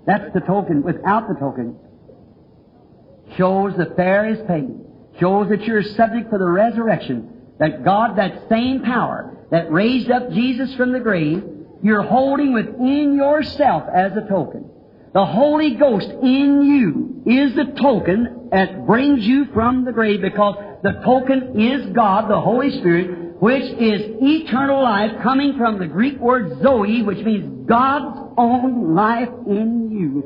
That's the token. Without the token, shows the fare is paid. Shows that you're subject for the resurrection. That God, that same power, that raised up Jesus from the grave, you're holding within yourself as a token. The Holy Ghost in you is the token that brings you from the grave because the token is God, the Holy Spirit, which is eternal life coming from the Greek word Zoe, which means God's own life in you.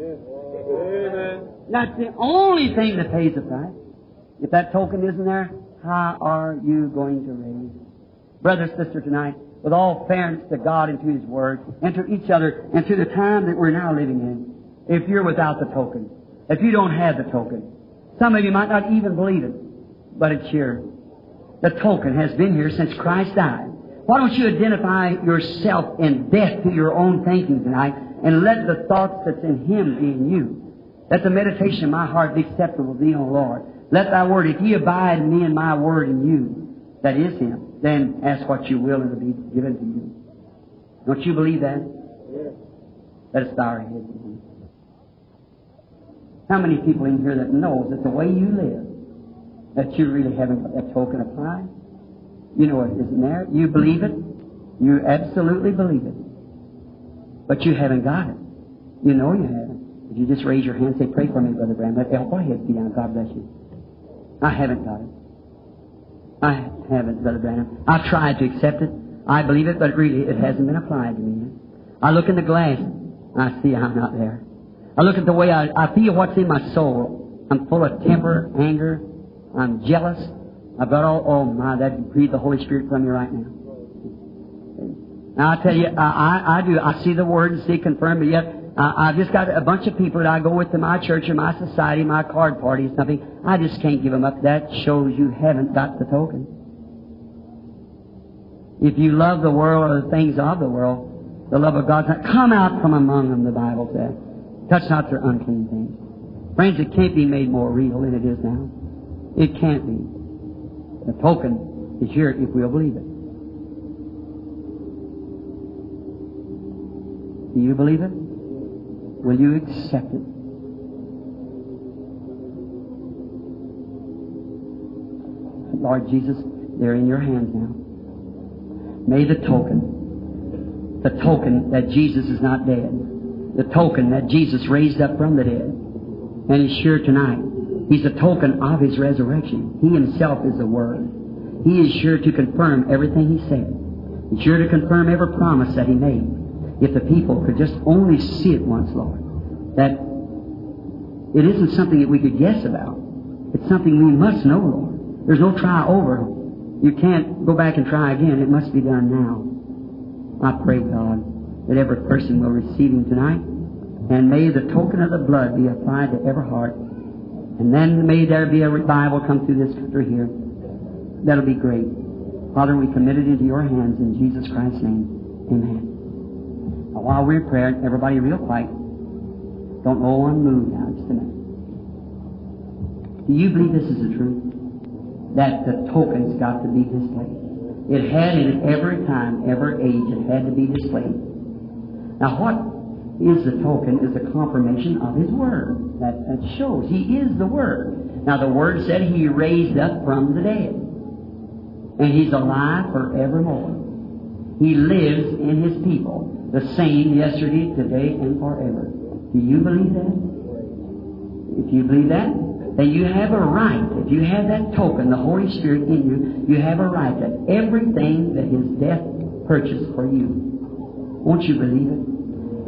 Amen. That's the only thing that pays the price. If that token isn't there, how are you going to raise? Brother, and sister, tonight, with all fairness to God and to His Word, and to each other, and to the time that we're now living in, if you're without the token, if you don't have the token, some of you might not even believe it, but it's here. The token has been here since Christ died. Why don't you identify yourself in death to your own thinking tonight and let the thoughts that's in Him be in you? Let the meditation of my heart be acceptable to thee, O Lord. Let thy word, if ye abide in me and my word in you, that is Him, then ask what you will and it will be given to you. Don't you believe that? Yes. Let us bow our heads. How many people in here that knows that the way you live, that you really haven't got that token applied? You know it isn't there. You believe it. You absolutely believe it. But you haven't got it. You know you haven't. If you just raise your hand and say, pray for me, Brother Branham, let go ahead, be down. God bless you. I haven't got it. I haven't, Brother Branham. I've tried to accept it. I believe it, but really it hasn't been applied to me yet. I look in the glass, I see I'm not there. I look at the way I, I feel what's in my soul. I'm full of temper, anger. I'm jealous. I've got all, oh my, that breathe the Holy Spirit from you right now. Now I tell you, I, I, I do, I see the Word and see it confirmed, but yet uh, I've just got a bunch of people that I go with to my church or my society, my card party or something. I just can't give them up. That shows you haven't got the token. If you love the world or the things of the world, the love of God's not come out from among them, the Bible says. Touch not their unclean things. Friends, it can't be made more real than it is now. It can't be. The token is here if we'll believe it. Do you believe it? Will you accept it? Lord Jesus, they're in your hands now. May the token, the token that Jesus is not dead, the token that Jesus raised up from the dead, and is sure tonight. He's a token of His resurrection. He Himself is the Word. He is sure to confirm everything He said. He's sure to confirm every promise that He made. If the people could just only see it once, Lord, that it isn't something that we could guess about. It's something we must know, Lord. There's no try over. You can't go back and try again. It must be done now. I pray, God, that every person will receive Him tonight. And may the token of the blood be applied to every heart. And then may there be a revival come through this country here. That'll be great. Father, we commit it into your hands in Jesus Christ's name. Amen. Now, while we're praying, everybody real quiet. Don't no one move now, just a minute. Do you believe this is the truth? That the token's got to be displayed. It had in every time, every age, it had to be displayed. Now what is the token is the confirmation of His Word. That, that shows He is the Word. Now the Word said He raised up from the dead. And He's alive forevermore. He lives in His people, the same yesterday, today, and forever. Do you believe that? If you believe that, then you have a right. If you have that token, the Holy Spirit in you, you have a right that everything that His death purchased for you. Won't you believe it?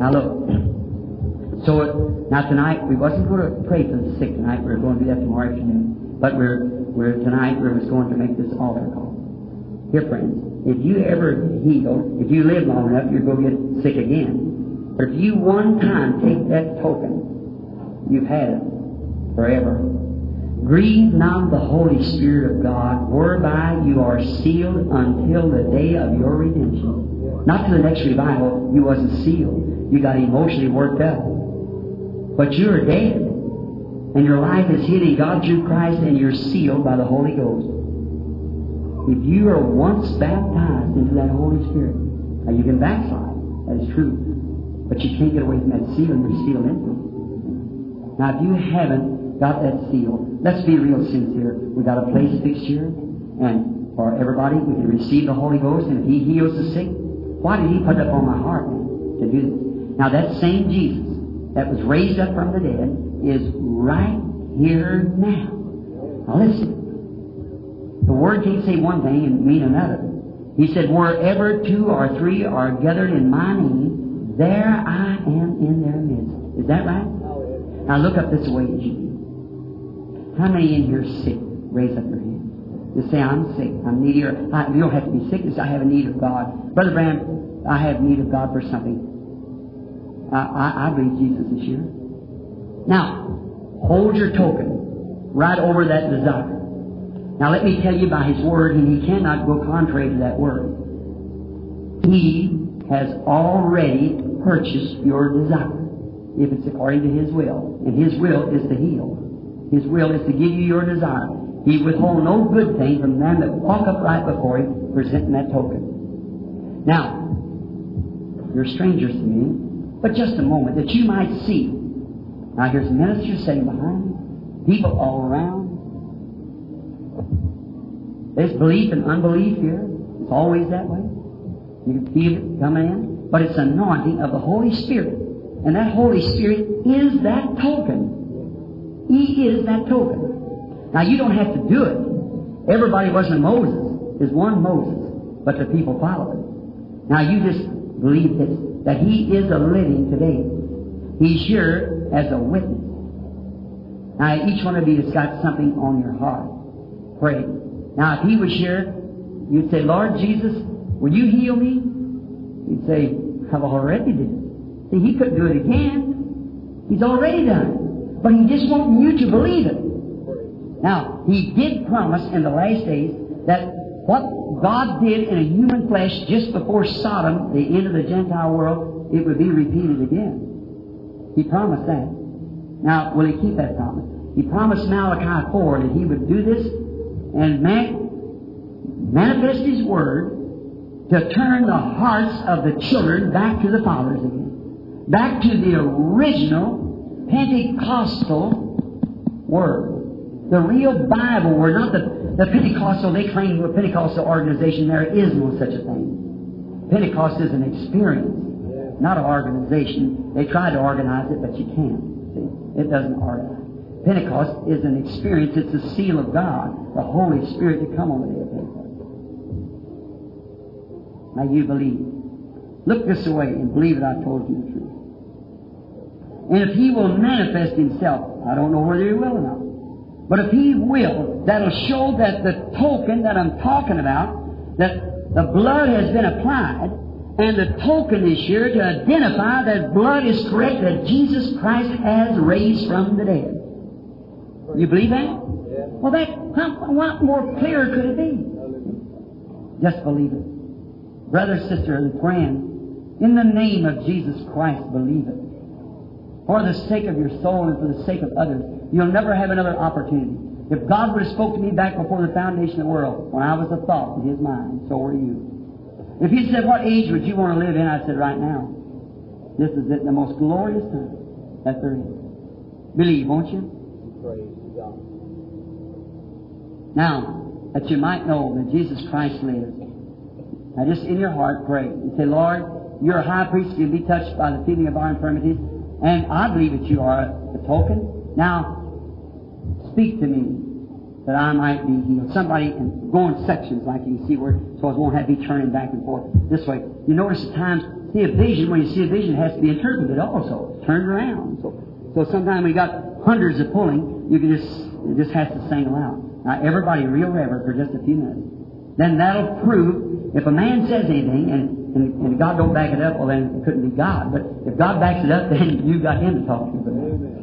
Now look. So now tonight we wasn't going to pray for the sick tonight. We are going to do that tomorrow afternoon. But we're we're tonight we're just going to make this altar call. Friends, if you ever heal, if you live long enough, you're going to get sick again. But if you one time take that token, you've had it forever. Grieve not the Holy Spirit of God, whereby you are sealed until the day of your redemption. Not to the next revival, you wasn't sealed. You got emotionally worked up. But you're dead. And your life is hid in God through Christ, and you're sealed by the Holy Ghost. If you are once baptized into that Holy Spirit, now you can backslide. That is true. But you can't get away from that seal, and you're it. Now, if you haven't got that seal, let's be real sincere. We got a place fixed here, and for everybody, we can receive the Holy Ghost, and if He heals the sick, why did He put it upon my heart to do this? Now, that same Jesus that was raised up from the dead is right here now. Now, listen. The Word can't say one thing and mean another. He said, Wherever two or three are gathered in my name, there I am in their midst. Is that right? Now look up this way. How many in here sick? Raise up your hand. Just say, I'm sick. I'm needy. Or, I, you don't have to be sick. I have a need of God. Brother Branham, I have need of God for something. I, I, I believe Jesus is here. Now, hold your token right over that desire. Now let me tell you by His Word, and He cannot go contrary to that Word. He has already purchased your desire, if it's according to His will. And His will is to heal. His will is to give you your desire. He withhold no good thing from them that walk upright before Him, presenting that token. Now, you're strangers to me, but just a moment, that you might see. Now here's ministers sitting behind me, people all around. There's belief and unbelief here. It's always that way. You can feel it coming in. But it's anointing of the Holy Spirit. And that Holy Spirit is that token. He is that token. Now you don't have to do it. Everybody wasn't Moses. There's one Moses. But the people followed him. Now you just believe this, that He is a living today. He's here as a witness. Now each one of you has got something on your heart. Pray. Now, if he was here, you'd say, Lord Jesus, will you heal me? He'd say, I've already done. it. See, he couldn't do it again. He's already done it. But he just wants you to believe it. Now, he did promise in the last days that what God did in a human flesh just before Sodom, the end of the Gentile world, it would be repeated again. He promised that. Now, will he keep that promise? He promised Malachi 4 that he would do this and man, manifest His Word to turn the hearts of the children back to the fathers again. Back to the original Pentecostal Word. The real Bible Word, not the, the Pentecostal, they claim a Pentecostal organization. There is no such a thing. Pentecost is an experience, not an organization. They try to organize it, but you can't. See? It doesn't organize. Pentecost is an experience. It's the seal of God, the Holy Spirit to come on the day of Pentecost. Now you believe. Look this way and believe that I told you the truth. And if He will manifest Himself, I don't know whether He will or not, but if He will, that'll show that the token that I'm talking about, that the blood has been applied, and the token is here to identify that blood is correct, that Jesus Christ has raised from the dead. You believe that? Yeah. Well, that how, what more clear could it be? Just believe it, brother, sister, and friend. In the name of Jesus Christ, believe it. For the sake of your soul and for the sake of others, you'll never have another opportunity. If God would have spoke to me back before the foundation of the world, when I was a thought in His mind, so were you. If He said, "What age would you want to live in?" I said, "Right now. This is it, the most glorious time that there is." Believe, won't you? Praise. Now, that you might know that Jesus Christ lives. Now, just in your heart, pray and say, Lord, you're a high priest. You'll be touched by the feeling of our infirmities. And I believe that you are the token. Now, speak to me that I might be healed. Somebody, and go in sections like you can see where, so I won't have to be turning back and forth this way. You notice at times, see a vision, when you see a vision, it has to be interpreted also, turned around. So, so sometimes we got hundreds of pulling, you can just, it just has to sing aloud. Now everybody real reverent for just a few minutes. Then that'll prove, if a man says anything, and, and, and God don't back it up, well then it couldn't be God. But if God backs it up, then you've got him to talk to. Amen.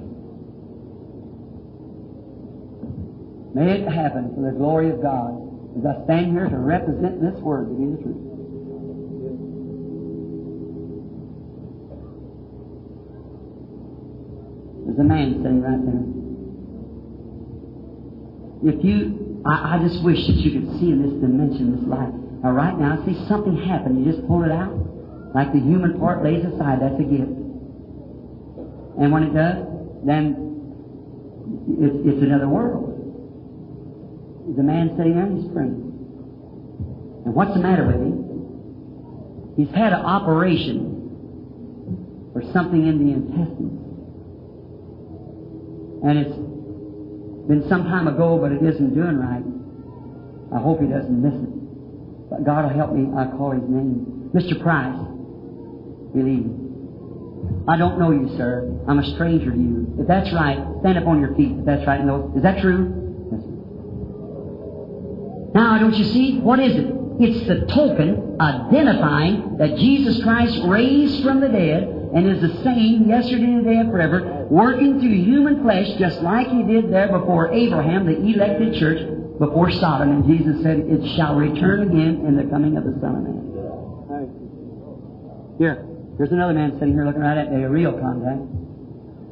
May it happen for the glory of God as I stand here to represent this word to be the truth. There's a man sitting right there. If you, I, I just wish that you could see in this dimension, this life. Now, right now, see something happen. You just pull it out, like the human part lays aside. That's a gift. And when it does, then it's, it's another world. The man sitting there he's praying. And what's the matter with him? He's had an operation for something in the intestines. And it's been some time ago, but it isn't doing right. I hope he doesn't miss it. But God will help me. I call his name. Mr. Price, believe me. I don't know you, sir. I'm a stranger to you. If that's right, stand up on your feet. If that's right, no. Is that true? Yes. Now, don't you see? What is it? It's the token identifying that Jesus Christ raised from the dead and is the same yesterday, today, and forever, working through human flesh just like He did there before Abraham, the elected church, before Sodom. And Jesus said, It shall return again in the coming of the Son of Man. Here, here's another man sitting here looking right at me, a real contact.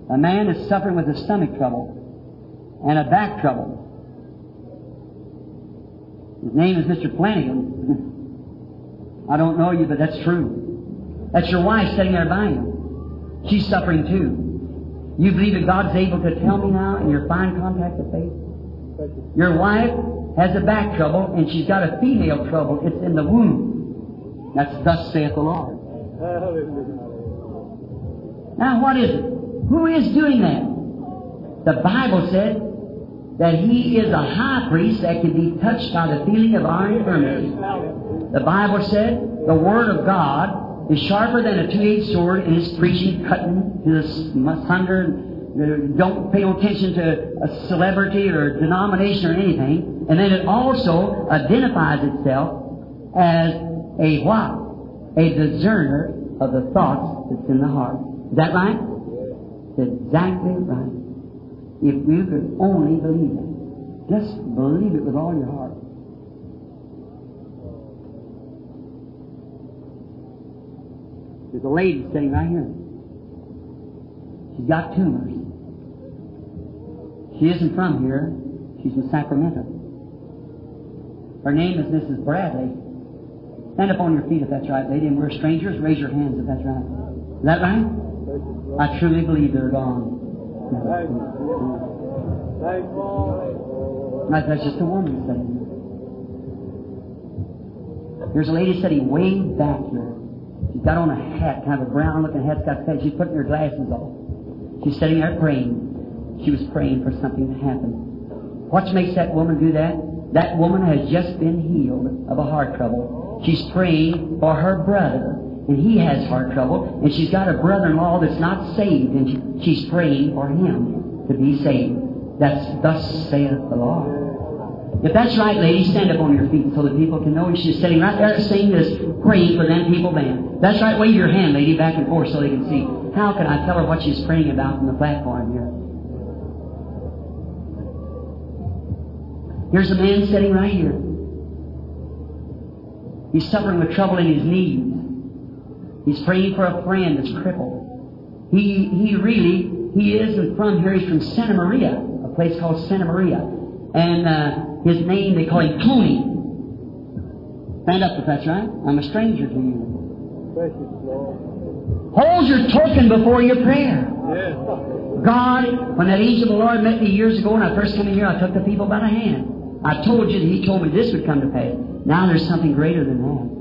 A man is suffering with a stomach trouble and a back trouble. His name is Mr. Flanagan. I don't know you, but that's true. That's your wife sitting there by you. She's suffering too. You believe that God's able to tell me now in your fine contact of faith? Your wife has a back trouble and she's got a female trouble. It's in the womb. That's thus saith the Lord. Now what is it? Who is doing that? The Bible said that He is a high priest that can be touched by the feeling of our infirmity. The Bible said the Word of God is sharper than a two-edged sword and is preaching, cutting to the sunder. Uh, don't pay no attention to a celebrity or denomination or anything. And then it also identifies itself as a what? A discerner of the thoughts that's in the heart. Is that right? Exactly right. If you could only believe it. Just believe it with all your heart. There's a lady sitting right here. She's got tumors. She isn't from here. She's from Sacramento. Her name is Mrs. Bradley. Stand up on your feet if that's right, lady, and we're strangers. Raise your hands if that's right. Is that right? I truly believe they're gone. Right, that's just a woman sitting There's a lady sitting way back here. She's got on a hat, kind of a brown looking hat, got fed. She's putting her glasses off. She's sitting there praying. She was praying for something to happen. What makes that woman do that? That woman has just been healed of a heart trouble. She's praying for her brother, and he has heart trouble, and she's got a brother-in-law that's not saved, and she, she's praying for him to be saved. That's thus saith the Lord. If that's right, ladies, stand up on your feet so that people can know she's sitting right there singing this praying for them people then. That's right, wave your hand, lady, back and forth so they can see. How can I tell her what she's praying about from the platform here? Here's a man sitting right here. He's suffering with trouble in his knees. He's praying for a friend that's crippled. He, he really, he isn't from here. He's from Santa Maria, a place called Santa Maria. And uh, his name, they call him Tony. Stand up if that's right. I'm a stranger to you. Hold your token before your prayer. God, when that angel of the Lord met me years ago when I first came in here, I took the people by the hand. I told you that He told me this would come to pass. Now there's something greater than that.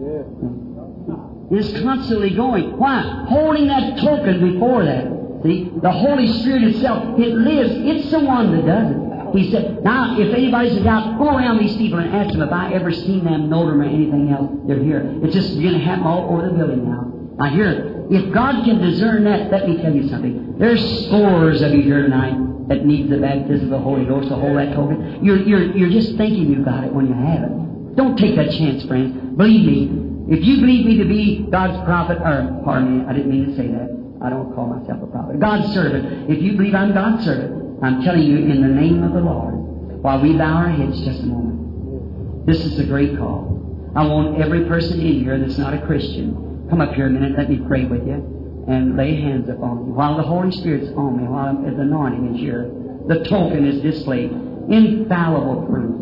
It's constantly going. Why? Holding that token before that. See, the Holy Spirit itself, it lives. It's the one that does it. He said, now, if anybody's in doubt, go around these people and ask them if I ever seen them, know them, or anything else. They're here. It's just going to happen all over the building now. Now, here, if God can discern that, let me tell you something. There's scores of you here tonight that need the baptism of the Holy Ghost to hold that token. You're, you're, you're just thinking you got it when you have it. Don't take that chance, friends. Believe me, if you believe me to be God's prophet, or, pardon me, I didn't mean to say that. I don't call myself a prophet. God's servant. If you believe I'm God's servant, I'm telling you in the name of the Lord, while we bow our heads just a moment, this is a great call. I want every person in here that's not a Christian, come up here a minute, let me pray with you, and lay hands upon you. While the Holy Spirit's on me, while the anointing is here, the token is displayed. Infallible proof.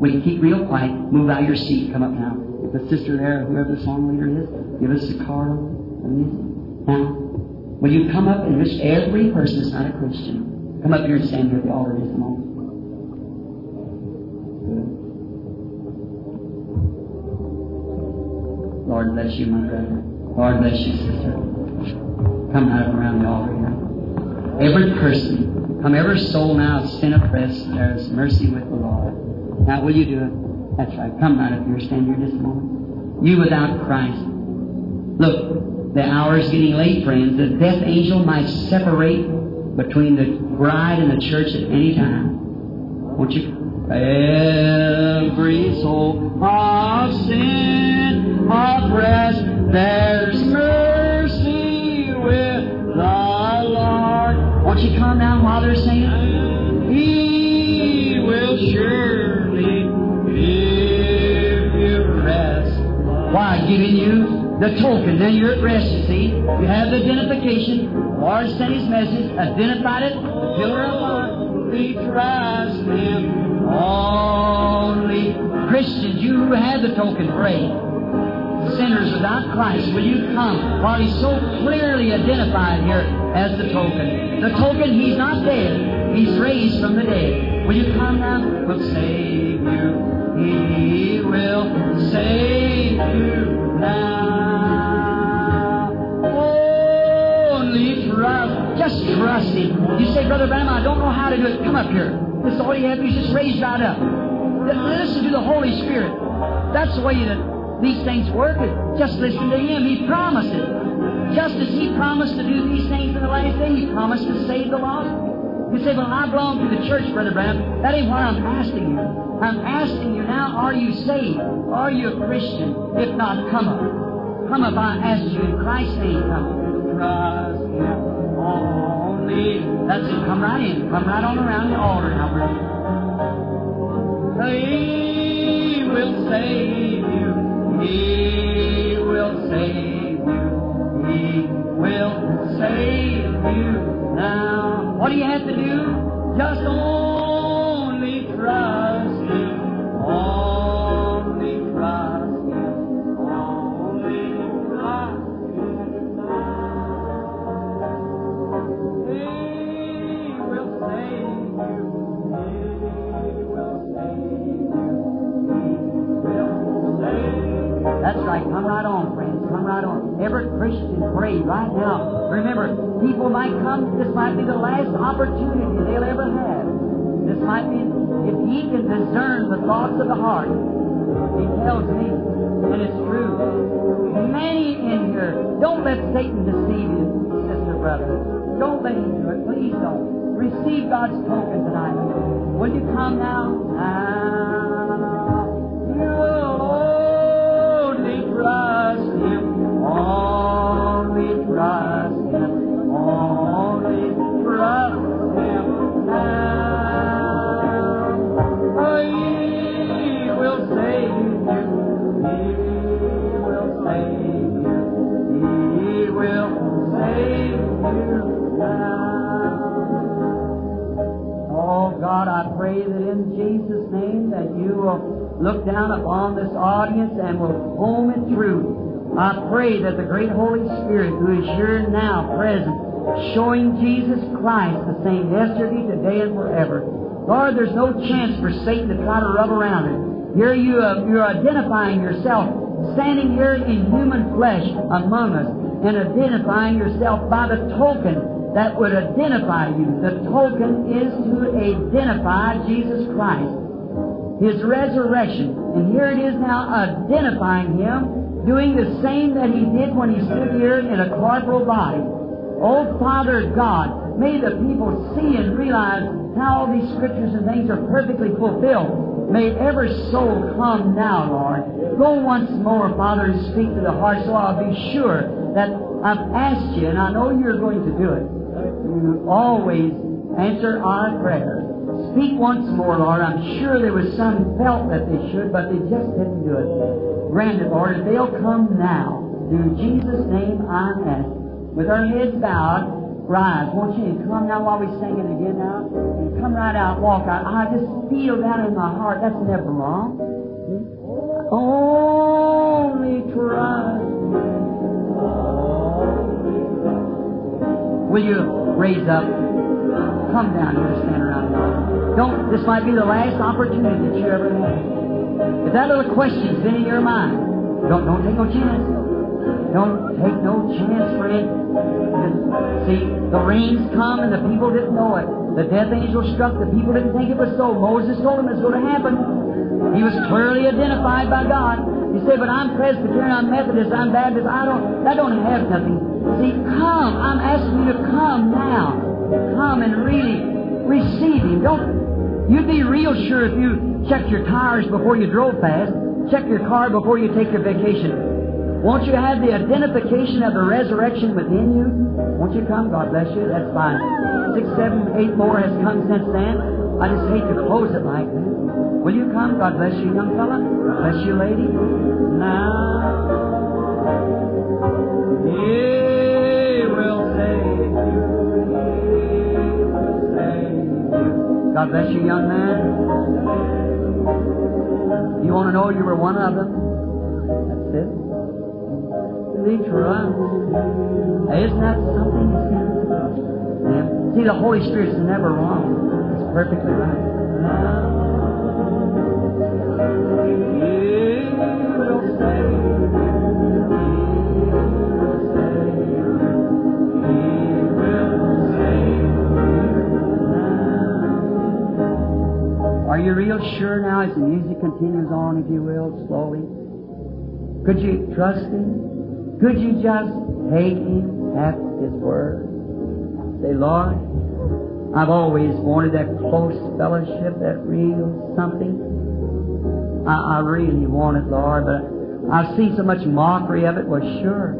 We can keep real quiet, move out of your seat, come up now. If the sister there, whoever the song leader is, give us the card. Now, will you come up and wish every person that's not a Christian Come up here and stand here at the altar just a moment. Lord bless you, my brother. Lord bless you, sister. Come out around the altar here. Every person, come every soul now sin oppressed, there's mercy with the Lord. Now will you do it? That's right. Come right up here, stand here just a moment. You without Christ. Look, the hour is getting late, friends. The death angel might separate between the bride and the church at any time. Won't you? Every soul of sin oppressed, there's mercy with the Lord. Won't you come down while they're singing? He will surely give you rest. Why? Giving you the token. Then you're at rest, you see. You have the identification. The Lord sent His message, identified it, pillar of fire. We trust Him only. Christians, you have the token. Pray. Sinners without Christ, will you come? While He's so clearly identified here as the token. The token, He's not dead. He's raised from the dead. Will you come now? We'll save you. He will save you. Just trust Him. You say, Brother Branham, I don't know how to do it. Come up here. This is all you have to do is just raise right up. Listen to the Holy Spirit. That's the way that these things work. Just listen to Him. He promised. Just as He promised to do these things in the last day, He promised to save the lost. You say, well, I belong to the church, Brother Branham. That ain't what I'm asking you. I'm asking you now, are you saved? Are you a Christian? If not, come up. Come up, I ask you in Christ's name, come. Trust Him only. That's it. Come right in. Come right on around the altar now, brother. He will save you. He will save you. He will save you now. What do you have to do? Just only trust Him. Only trust Him. Only trust Him. He will save you. He will save you. He will save you. That's right. Come right on, friends. Come right on. Every Christian pray right now. Remember, people might come. This might be the last opportunity they'll ever have. This might be, if he can discern the thoughts of the heart, he tells me, and it's true. Many in here, don't let Satan deceive you, sister, brother. Don't let him do it. Please don't. Receive God's token tonight. Will you come now? Ah, now. You'll God, I pray that in Jesus' name that you will look down upon this audience and will home it through. I pray that the great Holy Spirit who is here now present, showing Jesus Christ the same yesterday, today, and forever. Lord, there's no chance for Satan to try to rub around it. Here you, you're identifying yourself, standing here in human flesh among us, and identifying yourself by the token that would identify you. The token is to identify Jesus Christ, His resurrection. And here it is now identifying Him, doing the same that He did when He stood here in a corporal body. Oh, Father God, may the people see and realize how all these scriptures and things are perfectly fulfilled. May every soul come now, Lord. Go once more, Father, and speak to the heart so I'll be sure that I've asked you, and I know you're going to do it. Always answer our prayer. Speak once more, Lord. I'm sure there was some felt that they should, but they just didn't do it. Grant it, Lord, if they'll come now. In Jesus' name I ask. With our heads bowed, rise. Won't you come now while we sing it again now? And come right out, walk out. I just feel that in my heart. That's never wrong. Only trust. Will you raise up? Come down here, and stand around here. Don't, this might be the last opportunity that you ever have. If that little question's been in your mind, don't, don't take no chance. Don't take no chance for it. See, the rains come and the people didn't know it. The death angel struck, the people didn't think it was so. Moses told them it's going to happen. He was clearly identified by God. You say, but I'm Presbyterian, I'm Methodist, I'm Baptist, I don't, that don't have nothing. See, come. I'm asking you come now. Come and really receive Him. Don't, you'd be real sure if you checked your tires before you drove fast, check your car before you take your vacation. Won't you have the identification of the resurrection within you? Won't you come? God bless you. That's fine. Six, seven, eight more has come since then. I just hate to close it like that. Will you come? God bless you, young fella. Bless you, lady. Now. He God bless you, young man. You want to know you were one of them? That's it. They trust. Isn't that something. See, the Holy Spirit's never wrong. It's perfectly right. Are you real sure now as the music continues on, if you will, slowly? Could you trust Him? Could you just take Him at His word? Say, Lord, I've always wanted that close fellowship, that real something. I, I really want it, Lord, but I've seen so much mockery of it. Well, sure,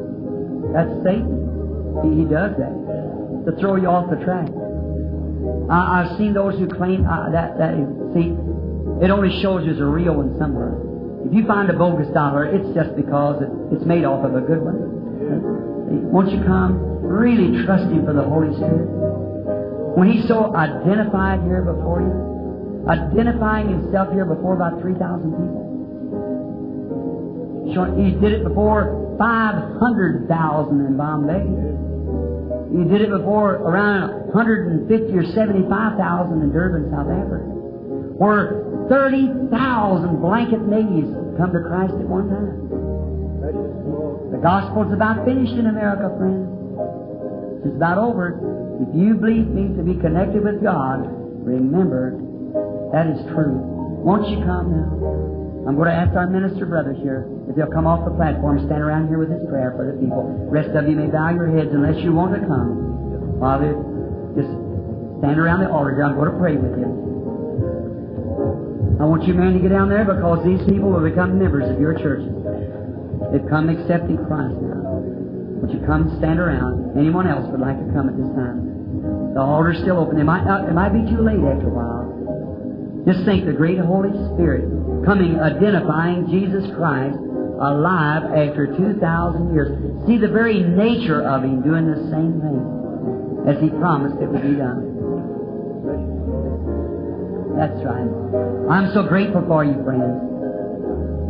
that's Satan. He, he does that to throw you off the track. I, I've seen those who claim uh, that that see, it only shows there's a real one somewhere. If you find a bogus dollar, it's just because it, it's made off of a good one. See, Won't you come really trust Him for the Holy Spirit? When He's so identified here before you, identifying Himself here before about 3,000 people. He did it before 500,000 in Bombay. He did it before around 150 or 75,000 in Durban, South Africa. Where 30,000 blanket natives come to Christ at one time. The gospel's about finished in America, friends. It's about over. If you believe me to be connected with God, remember that is true. Won't you come now? I'm going to ask our minister brothers here if they'll come off the platform, stand around here with this prayer for the people. rest of you may bow your heads unless you want to come. Father, just stand around the altar. I'm going to pray with you. I want you, man, to get down there because these people will become members of your church. They've come accepting Christ now. Would you come stand around? Anyone else would like to come at this time? The altar's still open. It might not, it might be too late after a while. Just think the great Holy Spirit coming, identifying Jesus Christ alive after 2,000 years. See the very nature of Him doing the same thing as He promised it would be done. That's right. I'm so grateful for you, friends.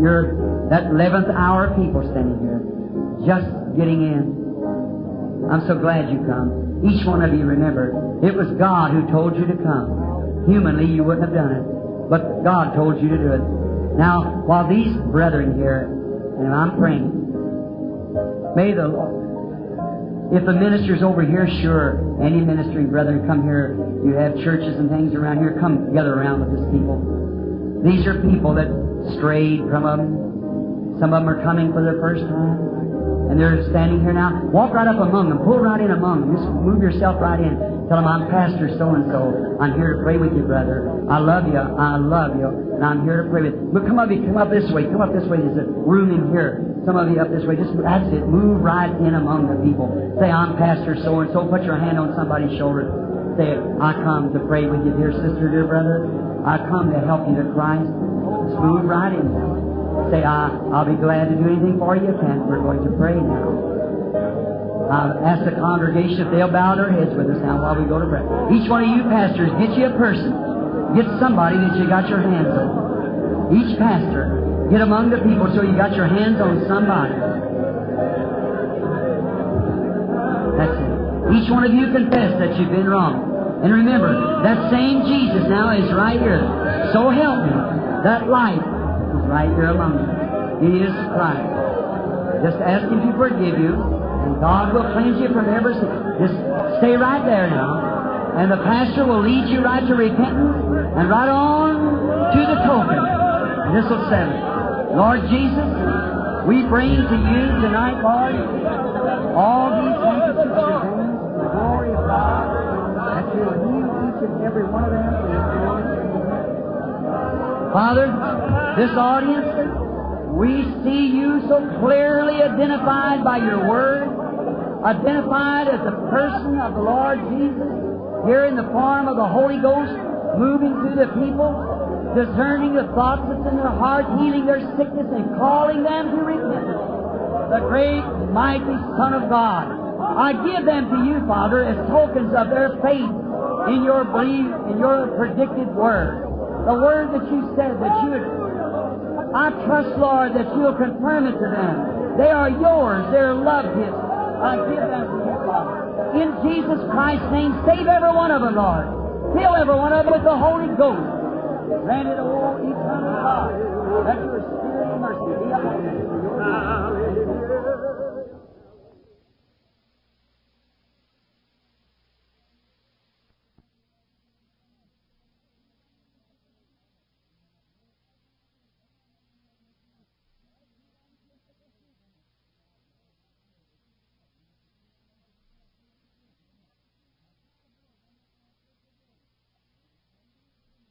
You're that 11th hour people standing here, just getting in. I'm so glad you come. Each one of you remember, it was God who told you to come. Humanly, you wouldn't have done it, but God told you to do it. Now, while these brethren here, and I'm praying, may the Lord, if the minister's over here, sure, any ministering brethren come here. You have churches and things around here. Come together around with these people. These are people that strayed from them. Some of them are coming for the first time. And they're standing here now. Walk right up among them. Pull right in among them. Just move yourself right in. Tell them, I'm Pastor so and so. I'm here to pray with you, brother. I love you. I love you. And I'm here to pray with you. But come up, you come up this way. Come up this way. There's a room in here. Some of you up this way. Just that's it. Move right in among the people. Say, I'm Pastor so and so. Put your hand on somebody's shoulder. Say, I come to pray with you, dear sister, dear brother. I come to help you to Christ. Just move right in now. Say, I, I'll be glad to do anything for you. Can we're going to pray now. Uh, I'll ask the congregation if they'll bow their heads with us now while we go to prayer. Each one of you pastors, get you a person. Get somebody that you got your hands on. Each pastor, get among the people so you got your hands on somebody. That's it. Each one of you confess that you've been wrong. And remember, that same Jesus now is right here. So help me. That light is right here among you. He is Christ. Just ask Him to forgive you, and God will cleanse you from every sin. Just stay right there now. And the pastor will lead you right to repentance and right on to the token. And this will settle it. Lord Jesus, we bring to you tonight, Lord, all these handkerchiefs of your hands, the glory of God, that you'll heal each and every one of them. Father, this audience, we see you so clearly identified by your word, identified as the person of the Lord Jesus, here in the form of the Holy Ghost, moving through the people, discerning the thoughts that's in their heart, healing their sickness, and calling them to repentance. the great, mighty Son of God. I give them to you, Father, as tokens of their faith in your belief, in your predicted word. The word that you said that you would, I trust, Lord, that you'll confirm it to them. They are yours. They're loved gifts. In Jesus Christ's name, save every one of them, Lord. Fill every one of them with the Holy Ghost. Grant it, all, eternal God, that your spirit of mercy be upon them.